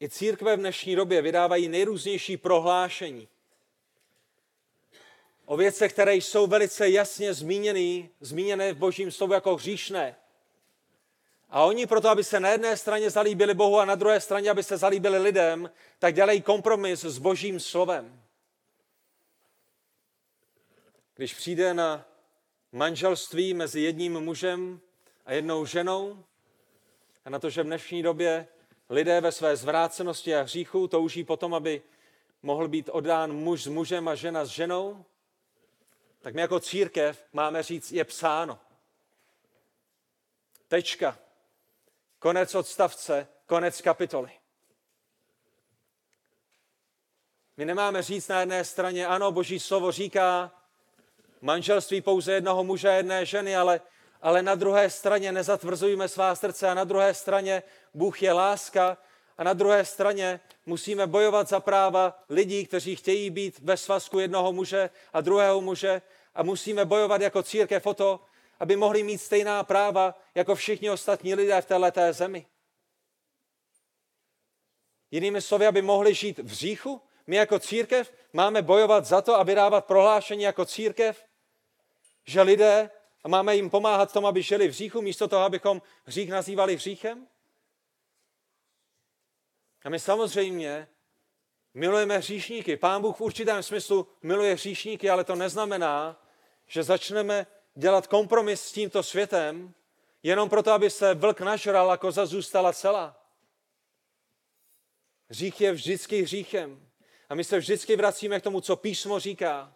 i církve v dnešní době vydávají nejrůznější prohlášení o věcech, které jsou velice jasně zmíněny, zmíněné v božím slovu jako hříšné. A oni proto, aby se na jedné straně zalíbili Bohu a na druhé straně, aby se zalíbili lidem, tak dělají kompromis s božím slovem. Když přijde na manželství mezi jedním mužem a jednou ženou a na to, že v dnešní době lidé ve své zvrácenosti a hříchu touží potom, aby mohl být oddán muž s mužem a žena s ženou, tak my jako církev máme říct, je psáno. Tečka. Konec odstavce, konec kapitoly. My nemáme říct na jedné straně, ano, boží slovo říká, manželství pouze jednoho muže a jedné ženy, ale, ale na druhé straně nezatvrzujeme svá srdce a na druhé straně Bůh je láska a na druhé straně musíme bojovat za práva lidí, kteří chtějí být ve svazku jednoho muže a druhého muže a musíme bojovat jako církev o to, aby mohli mít stejná práva jako všichni ostatní lidé v této zemi. Jinými slovy, aby mohli žít v říchu, my jako církev máme bojovat za to a vydávat prohlášení jako církev, že lidé, a máme jim pomáhat tomu, aby žili v říchu, místo toho, abychom hřích nazývali hříchem? A my samozřejmě milujeme hříšníky. Pán Bůh v určitém smyslu miluje hříšníky, ale to neznamená, že začneme dělat kompromis s tímto světem, jenom proto, aby se vlk nažral a koza zůstala celá. Hřích je vždycky hříchem. A my se vždycky vracíme k tomu, co písmo říká.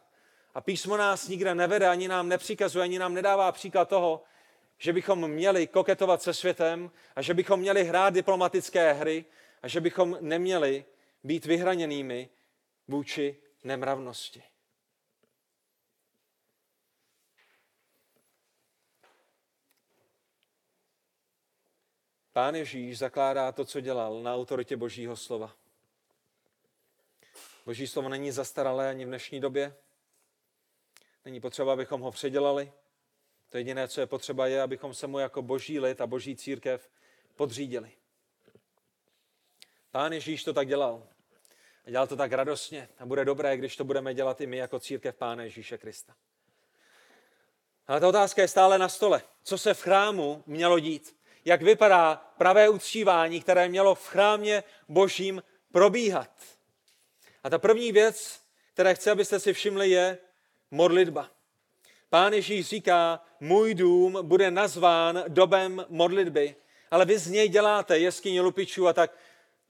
A písmo nás nikde nevede, ani nám nepřikazuje, ani nám nedává příklad toho, že bychom měli koketovat se světem a že bychom měli hrát diplomatické hry a že bychom neměli být vyhraněnými vůči nemravnosti. Pán Ježíš zakládá to, co dělal na autoritě Božího slova. Boží slovo není zastaralé ani v dnešní době. Není potřeba, abychom ho předělali. To jediné, co je potřeba, je, abychom se mu jako boží lid a boží církev podřídili. Pán Ježíš to tak dělal. A dělal to tak radostně. A bude dobré, když to budeme dělat i my jako církev Pána Ježíše Krista. Ale ta otázka je stále na stole. Co se v chrámu mělo dít? Jak vypadá pravé uctívání, které mělo v chrámě božím probíhat? A ta první věc, které chci, abyste si všimli, je, modlitba. Pán Ježíš říká, můj dům bude nazván dobem modlitby, ale vy z něj děláte jeskyně lupičů a tak.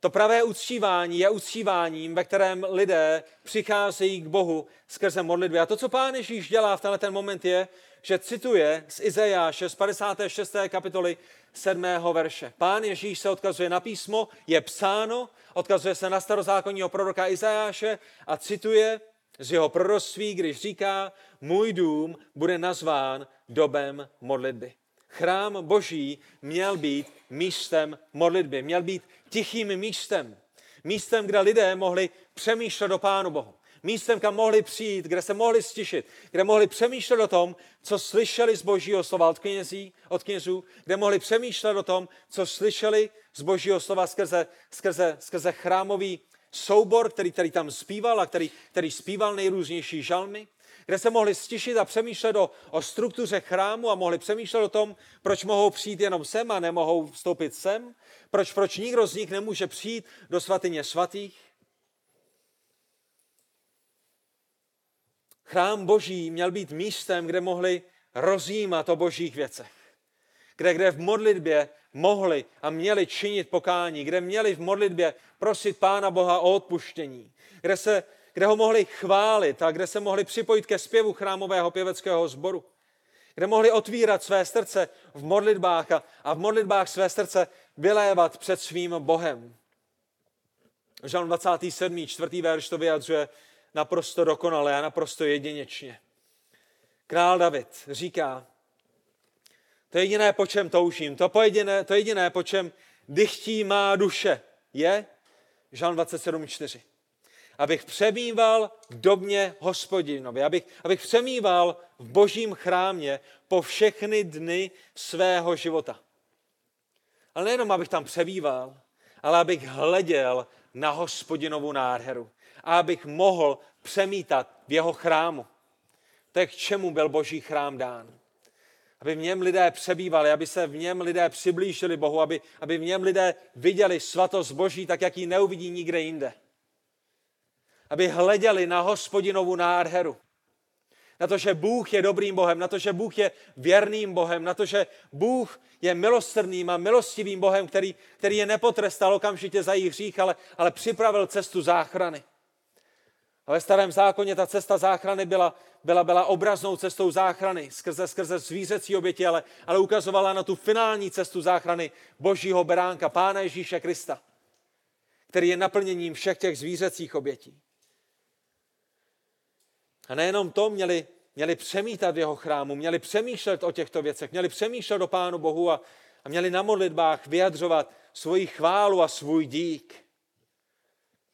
To pravé uctívání je uctíváním, ve kterém lidé přicházejí k Bohu skrze modlitby. A to, co Pán Ježíš dělá v tenhle ten moment je, že cituje z Izajáše z 56. kapitoly 7. verše. Pán Ježíš se odkazuje na písmo, je psáno, odkazuje se na starozákonního proroka Izajáše a cituje z jeho proroctví, když říká, můj dům bude nazván dobem modlitby. Chrám boží měl být místem modlitby, měl být tichým místem. Místem, kde lidé mohli přemýšlet o Pánu Bohu. Místem, kam mohli přijít, kde se mohli stišit, kde mohli přemýšlet o tom, co slyšeli z božího slova od, knězí, od knězů, kde mohli přemýšlet o tom, co slyšeli z božího slova skrze, skrze, skrze chrámový soubor, který, který tam zpíval a který, který zpíval nejrůznější žalmy, kde se mohli stišit a přemýšlet o, o struktuře chrámu a mohli přemýšlet o tom, proč mohou přijít jenom sem a nemohou vstoupit sem, proč, proč nikdo z nich nemůže přijít do svatyně svatých. Chrám boží měl být místem, kde mohli rozjímat o božích věcech. Kde, kde v modlitbě mohli a měli činit pokání, kde měli v modlitbě prosit Pána Boha o odpuštění, kde, se, kde ho mohli chválit a kde se mohli připojit ke zpěvu chrámového pěveckého sboru, kde mohli otvírat své srdce v modlitbách a, a v modlitbách své srdce vylévat před svým Bohem. Žalm 27. čtvrtý verš to vyjadřuje naprosto dokonale a naprosto jedinečně. Král David říká, to jediné, po čem toužím, to, po jediné, to jediné, po čem dychtí má duše, je Žalm 27.4. Abych přemýval v dobně hospodinovi, abych, abych přemýval v božím chrámě po všechny dny svého života. Ale nejenom, abych tam přebýval, ale abych hleděl na hospodinovu nádheru a abych mohl přemítat v jeho chrámu. To je k čemu byl boží chrám dán aby v něm lidé přebývali, aby se v něm lidé přiblížili Bohu, aby, aby v něm lidé viděli svatost Boží, tak jak ji neuvidí nikde jinde. Aby hleděli na hospodinovu nádheru. Na to, že Bůh je dobrým Bohem, na to, že Bůh je věrným Bohem, na to, že Bůh je milosrdným a milostivým Bohem, který, který je nepotrestal okamžitě za jejich hřích, ale, ale připravil cestu záchrany. A ve starém zákoně ta cesta záchrany byla, byla, byla obraznou cestou záchrany skrze, skrze zvířecí oběti, ale, ale ukazovala na tu finální cestu záchrany Božího beránka, Pána Ježíše Krista, který je naplněním všech těch zvířecích obětí. A nejenom to měli, měli přemítat v jeho chrámu, měli přemýšlet o těchto věcech, měli přemýšlet o Pánu Bohu a, a měli na modlitbách vyjadřovat svoji chválu a svůj dík.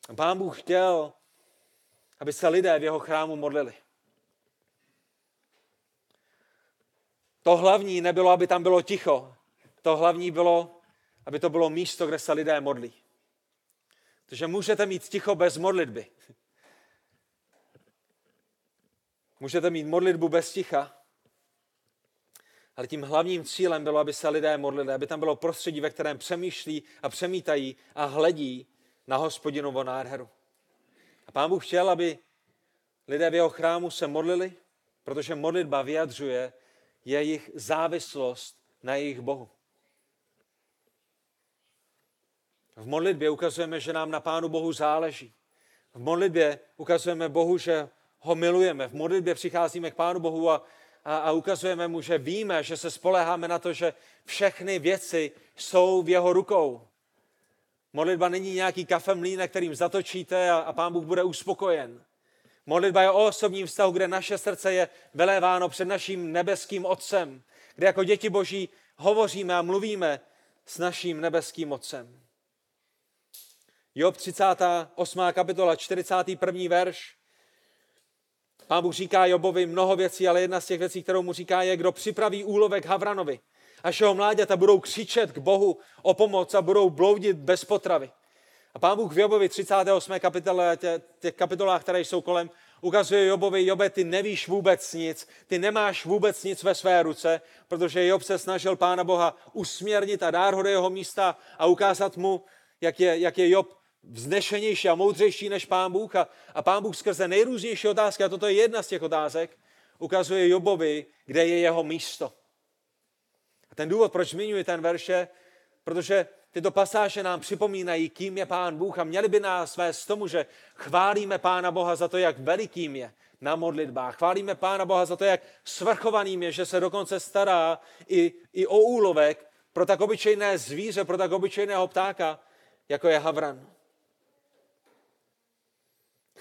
A Pán Bůh chtěl, aby se lidé v jeho chrámu modlili. To hlavní nebylo, aby tam bylo ticho. To hlavní bylo, aby to bylo místo, kde se lidé modlí. Protože můžete mít ticho bez modlitby. Můžete mít modlitbu bez ticha, ale tím hlavním cílem bylo, aby se lidé modlili, aby tam bylo prostředí, ve kterém přemýšlí a přemítají a hledí na hospodinovo nádheru. A pán Bůh chtěl, aby lidé v jeho chrámu se modlili, protože modlitba vyjadřuje jejich závislost na jejich Bohu. V modlitbě ukazujeme, že nám na Pánu Bohu záleží. V modlitbě ukazujeme Bohu, že ho milujeme. V modlitbě přicházíme k Pánu Bohu a, a, a ukazujeme mu, že víme, že se spoleháme na to, že všechny věci jsou v jeho rukou. Modlitba není nějaký kafemlínek, kterým zatočíte a, a Pán Bůh bude uspokojen. Modlitba je o osobním vztahu, kde naše srdce je veléváno před naším nebeským Otcem, kde jako děti Boží hovoříme a mluvíme s naším nebeským Otcem. Job 38. kapitola, 41. verš. Pán Bůh říká Jobovi mnoho věcí, ale jedna z těch věcí, kterou mu říká, je, kdo připraví úlovek Havranovi, až jeho mláďata budou křičet k Bohu o pomoc a budou bloudit bez potravy. A pán Bůh v Jobovi 38. kapitole, tě, těch kapitolách, které jsou kolem, ukazuje Jobovi, Jobe, ty nevíš vůbec nic, ty nemáš vůbec nic ve své ruce, protože Job se snažil Pána Boha usměrnit a dát ho do jeho místa a ukázat mu, jak je, jak je Job vznešenější a moudřejší než Pán Bůh a, a Pán Bůh skrze nejrůznější otázky, a toto je jedna z těch otázek, ukazuje Jobovi, kde je jeho místo. A ten důvod, proč zmiňuji ten verše, protože tyto pasáže nám připomínají, kým je Pán Bůh a měli by nás vést tomu, že chválíme Pána Boha za to, jak velikým je na modlitbách. Chválíme Pána Boha za to, jak svrchovaným je, že se dokonce stará i, i o úlovek pro tak obyčejné zvíře, pro tak obyčejného ptáka, jako je havran.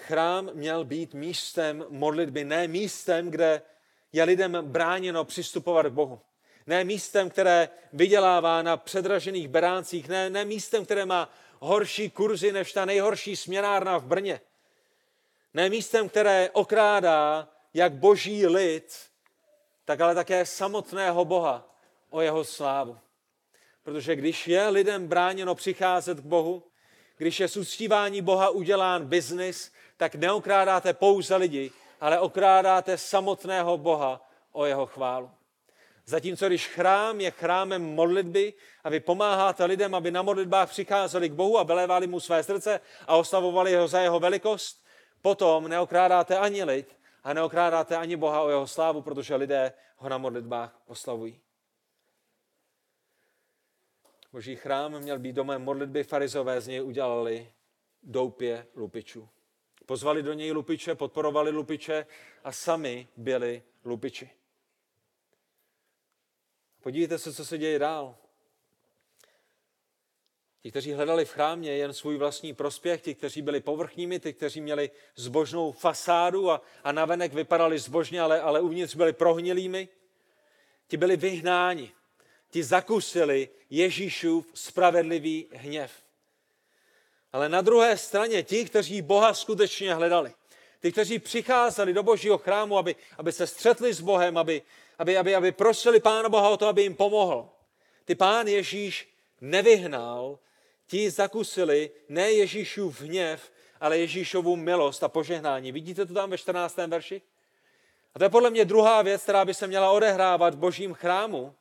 Chrám měl být místem modlitby, ne místem, kde je lidem bráněno přistupovat k Bohu. Ne místem, které vydělává na předražených beráncích, ne, ne místem, které má horší kurzy než ta nejhorší směnárna v Brně. Ne místem, které okrádá jak boží lid, tak ale také samotného Boha o jeho slávu. Protože když je lidem bráněno přicházet k Bohu, když je z uctívání Boha udělán biznis, tak neokrádáte pouze lidi, ale okrádáte samotného Boha o jeho chválu. Zatímco když chrám je chrámem modlitby a vy pomáháte lidem, aby na modlitbách přicházeli k Bohu a vylévali mu své srdce a oslavovali ho za jeho velikost, potom neokrádáte ani lid a neokrádáte ani Boha o jeho slávu, protože lidé ho na modlitbách oslavují. Boží chrám měl být domem modlitby, farizové z něj udělali doupě lupičů. Pozvali do něj lupiče, podporovali lupiče a sami byli lupiči. Podívejte se, co se děje dál. Ti, kteří hledali v chrámě jen svůj vlastní prospěch, ti, kteří byli povrchními, ti, kteří měli zbožnou fasádu a, a navenek vypadali zbožně, ale, ale uvnitř byli prohnilými, ti byli vyhnáni. Ti zakusili Ježíšův spravedlivý hněv. Ale na druhé straně ti, kteří Boha skutečně hledali, ty, kteří přicházeli do božího chrámu, aby, aby se střetli s Bohem, aby, aby, aby, aby prosili Pána Boha o to, aby jim pomohl. Ty pán Ježíš nevyhnal, ti zakusili ne Ježíšův hněv, ale Ježíšovu milost a požehnání. Vidíte to tam ve 14. verši? A to je podle mě druhá věc, která by se měla odehrávat v božím chrámu.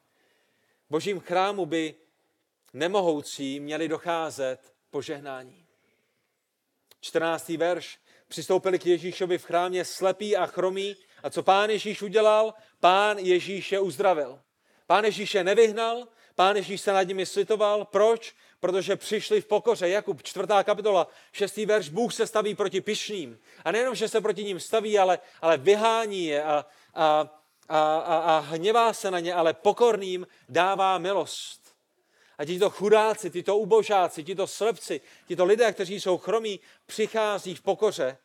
V božím chrámu by nemohoucí měli docházet požehnání. 14. verš. Přistoupili k Ježíšovi v chrámě slepí a chromí. A co pán Ježíš udělal? Pán Ježíš je uzdravil. Pán Ježíš je nevyhnal, pán Ježíš se nad nimi slitoval. Proč? Protože přišli v pokoře. Jakub, čtvrtá kapitola, šestý verš. Bůh se staví proti pišným. A nejenom, že se proti ním staví, ale, ale vyhání je a, a, a, a, a hněvá se na ně, ale pokorným dává milost. A tito chudáci, tyto ubožáci, tito slepci, tito lidé, kteří jsou chromí, přichází v pokoře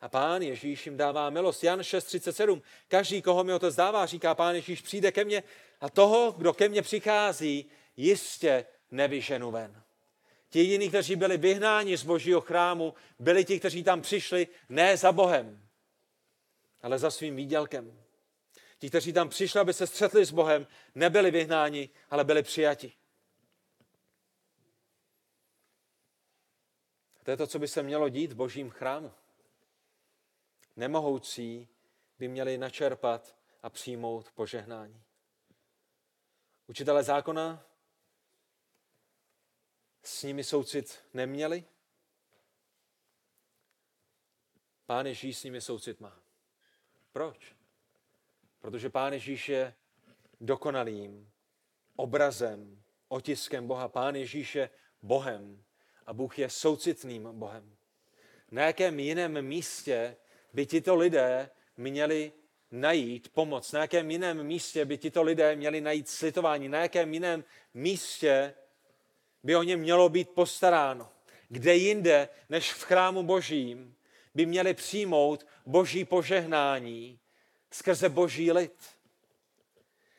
a pán Ježíš jim dává milost. Jan 6.37. Každý, koho mi to zdává, říká pán Ježíš, přijde ke mně a toho, kdo ke mně přichází, jistě nevyženu ven. Ti jediní, kteří byli vyhnáni z božího chrámu, byli ti, kteří tam přišli ne za Bohem, ale za svým výdělkem. Ti, kteří tam přišli, aby se střetli s Bohem, nebyli vyhnáni, ale byli přijati. To je to, co by se mělo dít v božím chrámu. Nemohoucí by měli načerpat a přijmout požehnání. Učitelé zákona s nimi soucit neměli. Pán Ježíš s nimi soucit má. Proč? Protože Pán Ježíš je dokonalým obrazem, otiskem Boha. Pán Ježíš je Bohem a Bůh je soucitným Bohem. Na jakém jiném místě by tito lidé měli najít pomoc? Na jakém jiném místě by tito lidé měli najít slitování? Na jakém jiném místě by o ně mělo být postaráno? Kde jinde, než v chrámu božím, by měli přijmout boží požehnání skrze boží lid?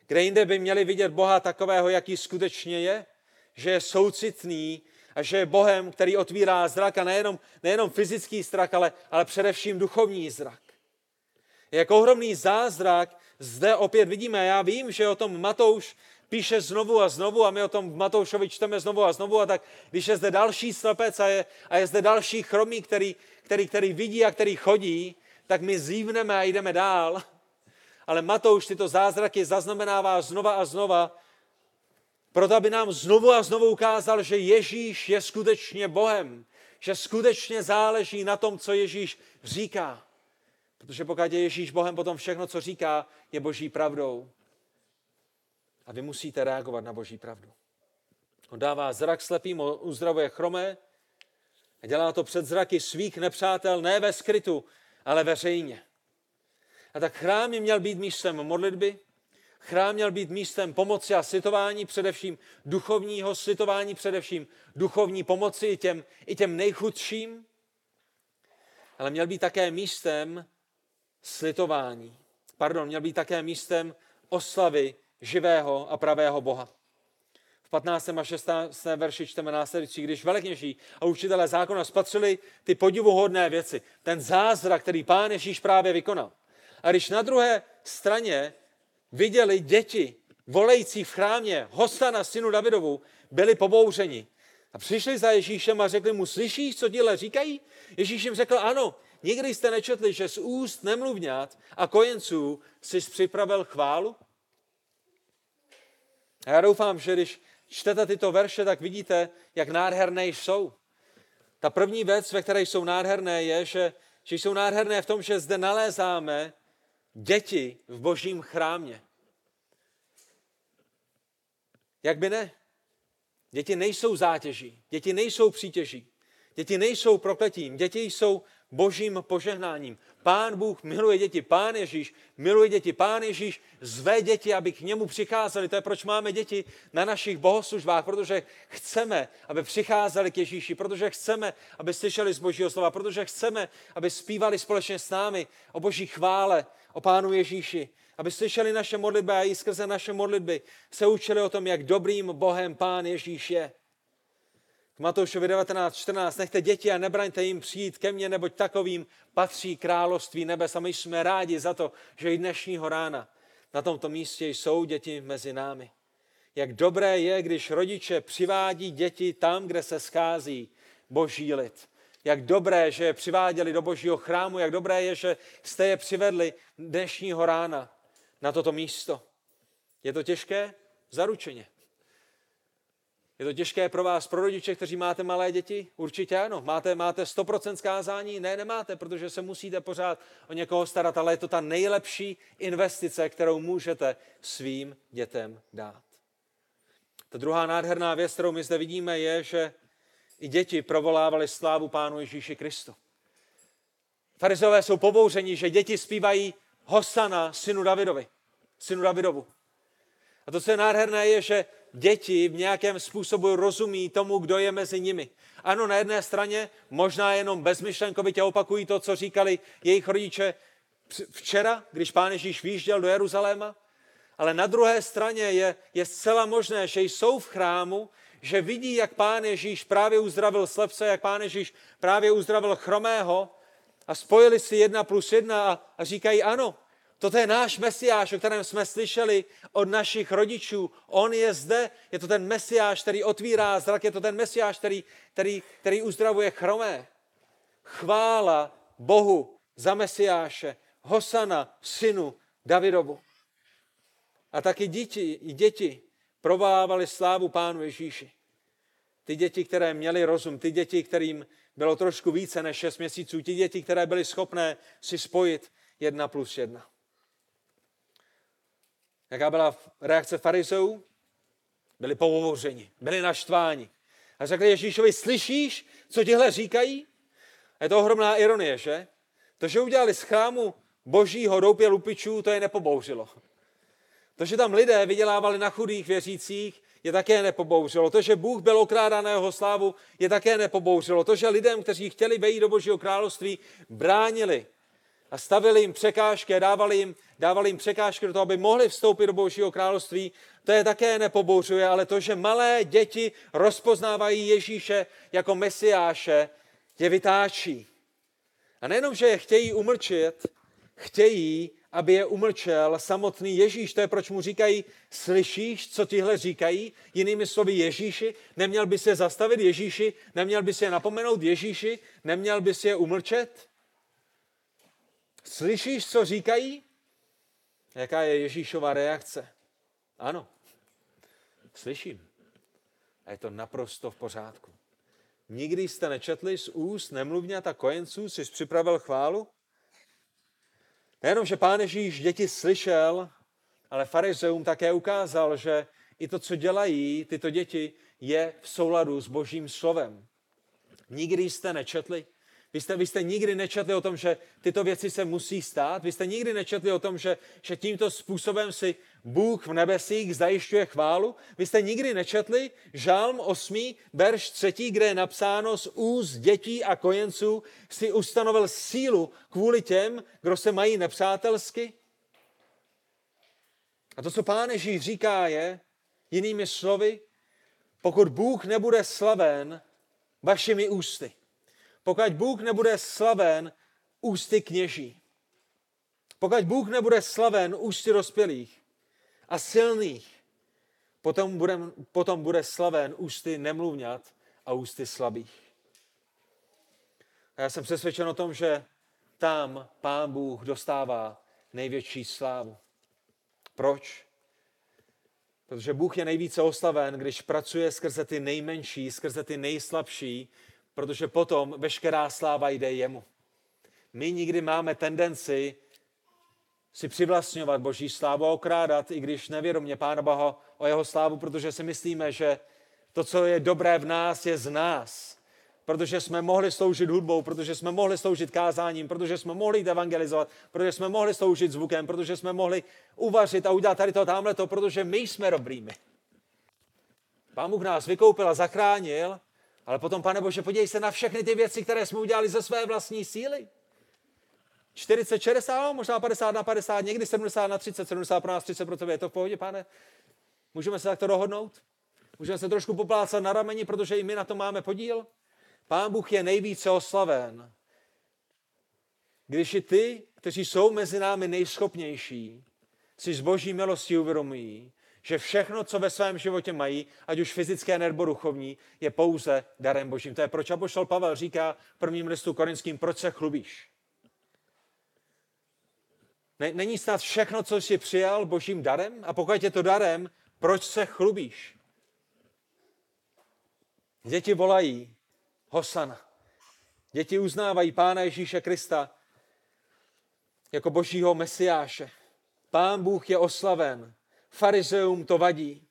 Kde jinde by měli vidět Boha takového, jaký skutečně je? Že je soucitný a že je Bohem, který otvírá zrak a nejenom, nejenom fyzický zrak, ale, ale především duchovní zrak. Jak ohromný zázrak zde opět vidíme. Já vím, že o tom Matouš píše znovu a znovu a my o tom Matoušovi čteme znovu a znovu a tak když je zde další slepec a je, a je zde další chromý, který, který, který vidí a který chodí, tak my zívneme a jdeme dál. Ale Matouš tyto zázraky zaznamenává znova a znova proto, aby nám znovu a znovu ukázal, že Ježíš je skutečně Bohem. že skutečně záleží na tom, co Ježíš říká. Protože pokud je Ježíš Bohem, potom všechno, co říká, je boží pravdou. A vy musíte reagovat na boží pravdu. On dává zrak slepým, uzdravuje chromé a dělá to před zraky svých nepřátel, ne ve skrytu, ale veřejně. A tak chrám měl být místem modlitby, chrám měl být místem pomoci a slitování, především duchovního slitování, především duchovní pomoci i těm, i těm nejchudším, ale měl být také místem slitování. Pardon, měl být také místem oslavy živého a pravého Boha. V 15. a 16. verši čteme následující, když velekněží a učitelé zákona spatřili ty podivuhodné věci, ten zázrak, který pán Ježíš právě vykonal. A když na druhé straně viděli děti volející v chrámě Hostana, synu Davidovu, byli pobouřeni. A přišli za Ježíšem a řekli mu, slyšíš, co díle říkají? Ježíš jim řekl, ano, nikdy jste nečetli, že z úst nemluvňat a kojenců jsi připravil chválu? A já doufám, že když čtete tyto verše, tak vidíte, jak nádherné jsou. Ta první věc, ve které jsou nádherné, je, že, že jsou nádherné v tom, že zde nalézáme děti v božím chrámě. Jak by ne? Děti nejsou zátěží, děti nejsou přítěží, děti nejsou prokletím, děti jsou božím požehnáním. Pán Bůh miluje děti, Pán Ježíš miluje děti, Pán Ježíš zve děti, aby k němu přicházeli. To je proč máme děti na našich bohoslužbách, protože chceme, aby přicházeli k Ježíši, protože chceme, aby slyšeli z božího slova, protože chceme, aby zpívali společně s námi o boží chvále, o Pánu Ježíši, aby slyšeli naše modlitby a i skrze naše modlitby se učili o tom, jak dobrým Bohem Pán Ježíš je. K Matoušovi 19.14. Nechte děti a nebraňte jim přijít ke mně, neboť takovým patří království nebes. A my jsme rádi za to, že i dnešního rána na tomto místě jsou děti mezi námi. Jak dobré je, když rodiče přivádí děti tam, kde se schází boží lid. Jak dobré, že je přiváděli do božího chrámu, jak dobré je, že jste je přivedli dnešního rána na toto místo. Je to těžké? Zaručeně. Je to těžké pro vás, pro rodiče, kteří máte malé děti? Určitě ano. Máte, máte 100% skázání? Ne, nemáte, protože se musíte pořád o někoho starat, ale je to ta nejlepší investice, kterou můžete svým dětem dát. Ta druhá nádherná věc, kterou my zde vidíme, je, že i děti provolávali slávu Pánu Ježíši Kristu. Farizové jsou pobouřeni, že děti zpívají Hosana, synu Davidovi, synu Davidovu. A to, co je nádherné, je, že děti v nějakém způsobu rozumí tomu, kdo je mezi nimi. Ano, na jedné straně možná jenom bezmyšlenkovitě opakují to, co říkali jejich rodiče včera, když pán Ježíš výjížděl do Jeruzaléma, ale na druhé straně je, je zcela možné, že jsou v chrámu, že vidí, jak pán Ježíš právě uzdravil slepce, jak pán Ježíš právě uzdravil chromého a spojili si jedna plus jedna a, a říkají ano, Toto je náš mesiáš, o kterém jsme slyšeli od našich rodičů. On je zde, je to ten mesiáš, který otvírá zrak, je to ten mesiáš, který, který, který uzdravuje chromé. Chvála Bohu za mesiáše, Hosana, synu Davidovu. A taky děti, děti provávali slávu Pánu Ježíši. Ty děti, které měly rozum, ty děti, kterým bylo trošku více než 6 měsíců, ty děti, které byly schopné si spojit jedna plus jedna. Jaká byla reakce farizeů? Byli povořeni, byli naštváni. A řekli Ježíšovi, slyšíš, co tihle říkají? Je to ohromná ironie, že? To, že udělali z chrámu božího doupě lupičů, to je nepobouřilo. To, že tam lidé vydělávali na chudých věřících, je také nepobouřilo. To, že Bůh byl okrádán na jeho slávu, je také nepobouřilo. To, že lidem, kteří chtěli vejít do Božího království, bránili a stavili jim překážky dávali jim, dávali jim překážky do toho, aby mohli vstoupit do Božího království, to je také nepobouřuje, ale to, že malé děti rozpoznávají Ježíše jako mesiáše, je vytáčí. A nejenom, že je chtějí umlčet, chtějí, aby je umlčel samotný Ježíš. To je, proč mu říkají, slyšíš, co tihle říkají? Jinými slovy Ježíši, neměl by se zastavit Ježíši, neměl by se je napomenout Ježíši, neměl by se je umlčet? Slyšíš, co říkají? Jaká je Ježíšova reakce? Ano, slyším. A je to naprosto v pořádku. Nikdy jste nečetli z úst nemluvňat a kojenců, jsi připravil chválu? Nejenom, že pán Ježíš děti slyšel, ale farizeum také ukázal, že i to, co dělají tyto děti, je v souladu s božím slovem. Nikdy jste nečetli vy jste, vy jste nikdy nečetli o tom, že tyto věci se musí stát? Vy jste nikdy nečetli o tom, že, že tímto způsobem si Bůh v nebesích zajišťuje chválu? Vy jste nikdy nečetli Žálm 8, verš 3, kde je napsáno z úst dětí a kojenců si ustanovil sílu kvůli těm, kdo se mají nepřátelsky? A to, co pán Ježíš říká, je, jinými slovy, pokud Bůh nebude slaven vašimi ústy, pokud Bůh nebude slaven ústy kněží, pokud Bůh nebude slaven ústy dospělých a silných, potom bude, potom bude slaven ústy nemluvňat a ústy slabých. A já jsem přesvědčen o tom, že tam Pán Bůh dostává největší slávu. Proč? Protože Bůh je nejvíce oslaven, když pracuje skrze ty nejmenší, skrze ty nejslabší, protože potom veškerá sláva jde jemu. My nikdy máme tendenci si přivlastňovat Boží slávu a okrádat, i když nevědomě Pána Boha o jeho slávu, protože si myslíme, že to, co je dobré v nás, je z nás. Protože jsme mohli sloužit hudbou, protože jsme mohli sloužit kázáním, protože jsme mohli jít evangelizovat, protože jsme mohli sloužit zvukem, protože jsme mohli uvařit a udělat tady to, tamhle to, protože my jsme dobrými. Pán Bůh nás vykoupil a zachránil ale potom, pane Bože, podívej se na všechny ty věci, které jsme udělali ze své vlastní síly. 40, 60, možná 50 na 50, někdy 70 na 30, 70 pro nás, 30 pro tebe. Je to v pohodě, pane? Můžeme se takto dohodnout? Můžeme se trošku poplácat na rameni, protože i my na to máme podíl? Pán Bůh je nejvíce oslaven. Když i ty, kteří jsou mezi námi nejschopnější, si z boží milosti uvědomují, že všechno, co ve svém životě mají, ať už fyzické nebo duchovní, je pouze darem božím. To je proč apoštol Pavel říká v prvním listu korinským, proč se chlubíš? Není snad všechno, co jsi přijal, božím darem? A pokud je to darem, proč se chlubíš? Děti volají Hosana. Děti uznávají Pána Ježíše Krista jako božího mesiáše. Pán Bůh je oslaven Farizeum to vadí.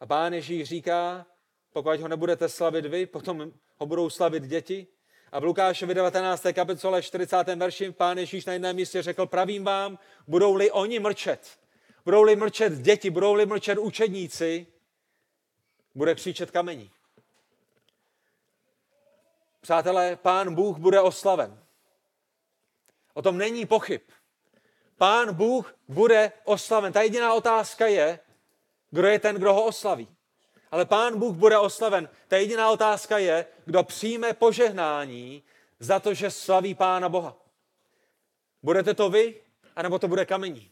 A pán Ježíš říká, pokud ho nebudete slavit vy, potom ho budou slavit děti. A v Lukášovi 19. kapitole 40. verši pán Ježíš na jednom místě řekl, pravím vám, budou-li oni mlčet, budou-li mlčet děti, budou-li mlčet učedníci, bude křičet kamení. Přátelé, pán Bůh bude oslaven. O tom není pochyb. Pán Bůh bude oslaven. Ta jediná otázka je, kdo je ten, kdo ho oslaví. Ale pán Bůh bude oslaven. Ta jediná otázka je, kdo přijme požehnání za to, že slaví pána Boha. Budete to vy, anebo to bude kamení.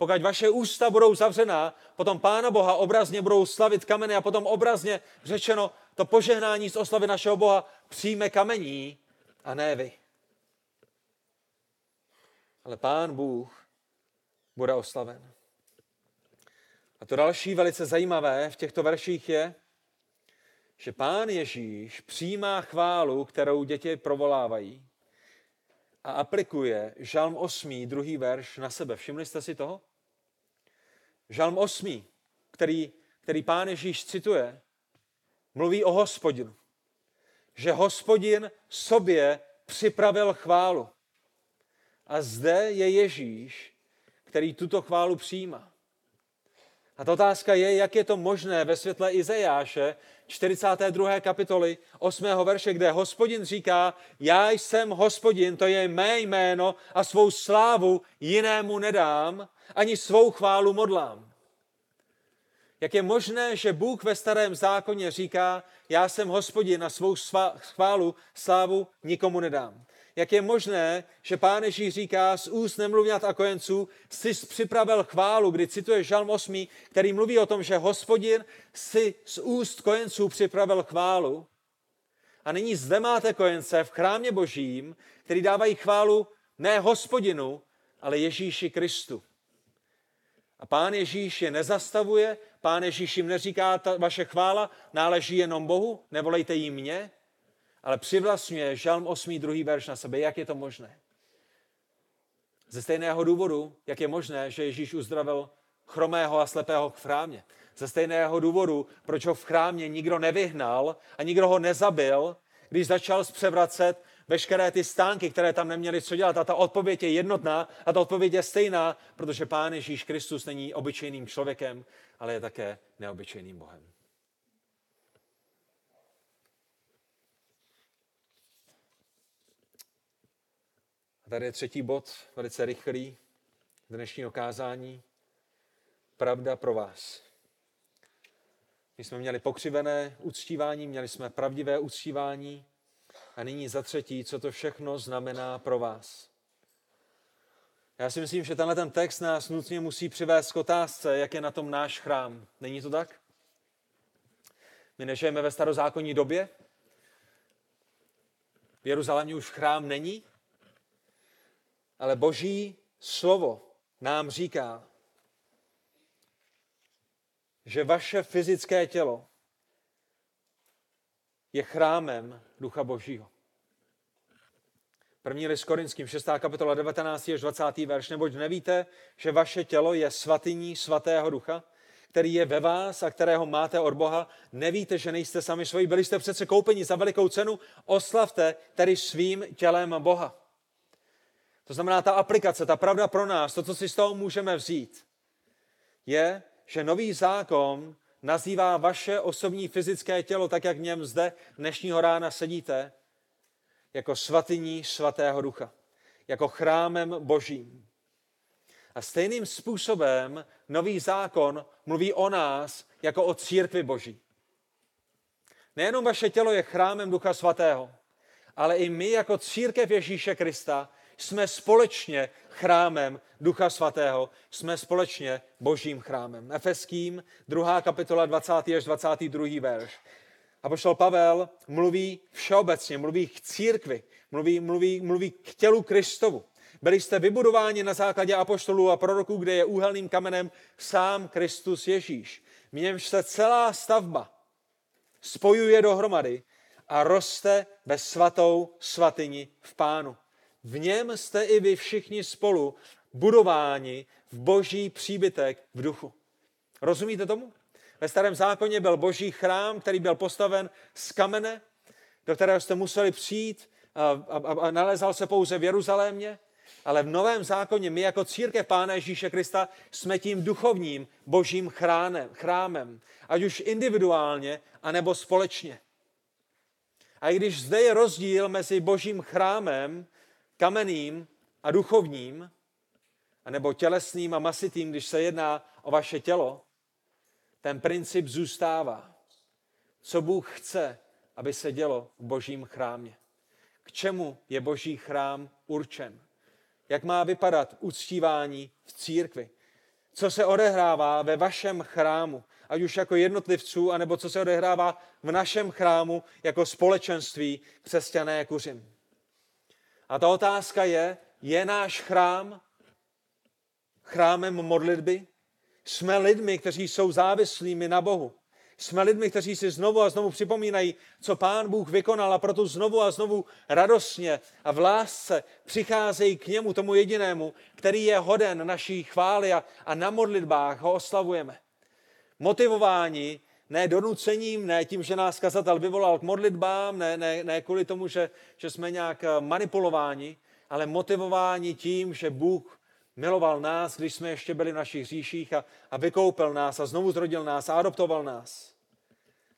Pokud vaše ústa budou zavřená, potom Pána Boha obrazně budou slavit kameny a potom obrazně řečeno, to požehnání z oslavy našeho Boha přijme kamení a ne vy. Ale Pán Bůh bude oslaven. A to další velice zajímavé v těchto verších je, že pán Ježíš přijímá chválu, kterou děti provolávají a aplikuje Žalm 8, druhý verš na sebe. Všimli jste si toho? Žalm 8, který, který pán Ježíš cituje, mluví o hospodinu. Že hospodin sobě připravil chválu. A zde je Ježíš, který tuto chválu přijímá. A ta otázka je, jak je to možné ve světle Izajáše, 42. kapitoly 8. verše, kde hospodin říká, já jsem hospodin, to je mé jméno a svou slávu jinému nedám, ani svou chválu modlám. Jak je možné, že Bůh ve starém zákoně říká, já jsem hospodin a svou chválu, slávu nikomu nedám. Jak je možné, že pán Ježíš říká z úst nemluvňat a kojenců, jsi připravil chválu, kdy cituje Žalm 8, který mluví o tom, že hospodin si z úst kojenců připravil chválu. A nyní zde máte kojence v chrámě božím, který dávají chválu ne hospodinu, ale Ježíši Kristu. A pán Ježíš je nezastavuje, pán Ježíš jim neříká, ta vaše chvála náleží jenom Bohu, nevolejte jí mě, ale přivlastňuje Žalm 8. druhý verš na sebe. Jak je to možné? Ze stejného důvodu, jak je možné, že Ježíš uzdravil chromého a slepého v chrámě. Ze stejného důvodu, proč ho v chrámě nikdo nevyhnal a nikdo ho nezabil, když začal zpřevracet veškeré ty stánky, které tam neměly co dělat. A ta odpověď je jednotná a ta odpověď je stejná, protože Pán Ježíš Kristus není obyčejným člověkem, ale je také neobyčejným Bohem. Tady je třetí bod, velice rychlý, dnešního kázání. Pravda pro vás. My jsme měli pokřivené uctívání, měli jsme pravdivé uctívání a nyní za třetí, co to všechno znamená pro vás. Já si myslím, že tenhle ten text nás nutně musí přivést k otázce, jak je na tom náš chrám. Není to tak? My nežijeme ve starozákonní době. V Jeruzalémě už chrám není, ale boží slovo nám říká, že vaše fyzické tělo je chrámem Ducha Božího. První list Korinským, 6. kapitola 19. až 20. verš. Neboť nevíte, že vaše tělo je svatyní svatého ducha, který je ve vás a kterého máte od Boha. Nevíte, že nejste sami svoji, byli jste přece koupeni za velikou cenu. Oslavte tedy svým tělem Boha. To znamená, ta aplikace, ta pravda pro nás, to, co si z toho můžeme vzít, je, že nový zákon nazývá vaše osobní fyzické tělo, tak jak v něm zde dnešního rána sedíte, jako svatyní svatého ducha, jako chrámem božím. A stejným způsobem nový zákon mluví o nás jako o církvi boží. Nejenom vaše tělo je chrámem ducha svatého, ale i my jako církev Ježíše Krista jsme společně chrámem Ducha Svatého, jsme společně božím chrámem. Efeským, 2. kapitola 20. až 22. verš. A pošel Pavel mluví všeobecně, mluví k církvi, mluví, mluví, mluví k tělu Kristovu. Byli jste vybudováni na základě apoštolů a proroků, kde je úhelným kamenem sám Kristus Ježíš. V němž se celá stavba spojuje dohromady a roste ve svatou svatyni v pánu. V něm jste i vy všichni spolu budováni v boží příbytek v duchu. Rozumíte tomu? Ve starém zákoně byl boží chrám, který byl postaven z kamene, do kterého jste museli přijít a, a, a nalezal se pouze v Jeruzalémě. Ale v novém zákoně my jako církev Pána Ježíše Krista jsme tím duchovním božím chránem, chrámem, ať už individuálně, anebo společně. A i když zde je rozdíl mezi božím chrámem kamenným a duchovním, anebo tělesným a masitým, když se jedná o vaše tělo, ten princip zůstává. Co Bůh chce, aby se dělo v božím chrámě. K čemu je boží chrám určen? Jak má vypadat uctívání v církvi? Co se odehrává ve vašem chrámu, ať už jako jednotlivců, anebo co se odehrává v našem chrámu jako společenství křesťané kuřim. A ta otázka je, je náš chrám chrámem modlitby? Jsme lidmi, kteří jsou závislými na Bohu. Jsme lidmi, kteří si znovu a znovu připomínají, co Pán Bůh vykonal a proto znovu a znovu radostně a v lásce přicházejí k němu, tomu jedinému, který je hoden naší chvály a, a na modlitbách ho oslavujeme. Motivováni ne donucením, ne tím, že nás kazatel vyvolal k modlitbám, ne, ne, ne kvůli tomu, že, že jsme nějak eh, manipulováni, ale motivováni tím, že Bůh miloval nás, když jsme ještě byli v našich říších a, a vykoupil nás a znovu zrodil nás a adoptoval nás.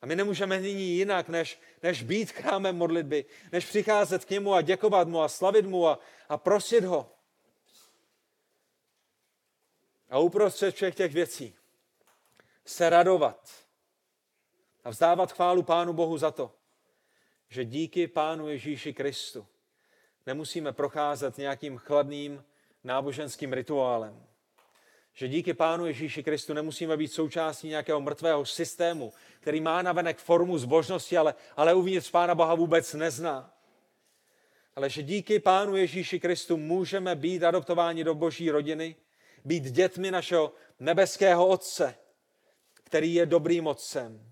A my nemůžeme nyní jinak, než, než být chrámem modlitby, než přicházet k němu a děkovat mu a slavit mu a, a prosit ho. A uprostřed všech těch věcí se radovat a vzdávat chválu Pánu Bohu za to, že díky Pánu Ježíši Kristu nemusíme procházet nějakým chladným náboženským rituálem. Že díky Pánu Ježíši Kristu nemusíme být součástí nějakého mrtvého systému, který má navenek formu zbožnosti, ale, ale uvnitř Pána Boha vůbec nezná. Ale že díky Pánu Ježíši Kristu můžeme být adoptováni do boží rodiny, být dětmi našeho nebeského Otce, který je dobrým Otcem,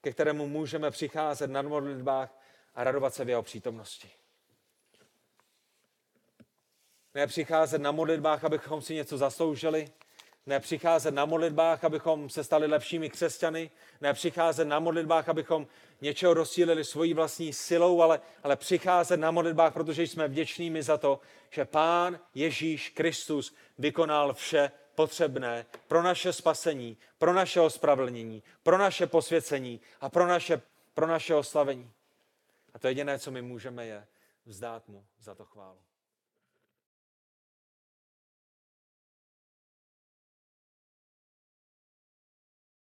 ke kterému můžeme přicházet na modlitbách a radovat se v jeho přítomnosti. Ne přicházet na modlitbách, abychom si něco zasloužili, ne přicházet na modlitbách, abychom se stali lepšími křesťany, ne přicházet na modlitbách, abychom něčeho rozsílili svojí vlastní silou, ale, ale přicházet na modlitbách, protože jsme vděčnými za to, že Pán Ježíš Kristus vykonal vše potřebné pro naše spasení, pro naše ospravedlnění, pro naše posvěcení a pro naše, pro naše oslavení. A to jediné, co my můžeme, je vzdát mu za to chválu.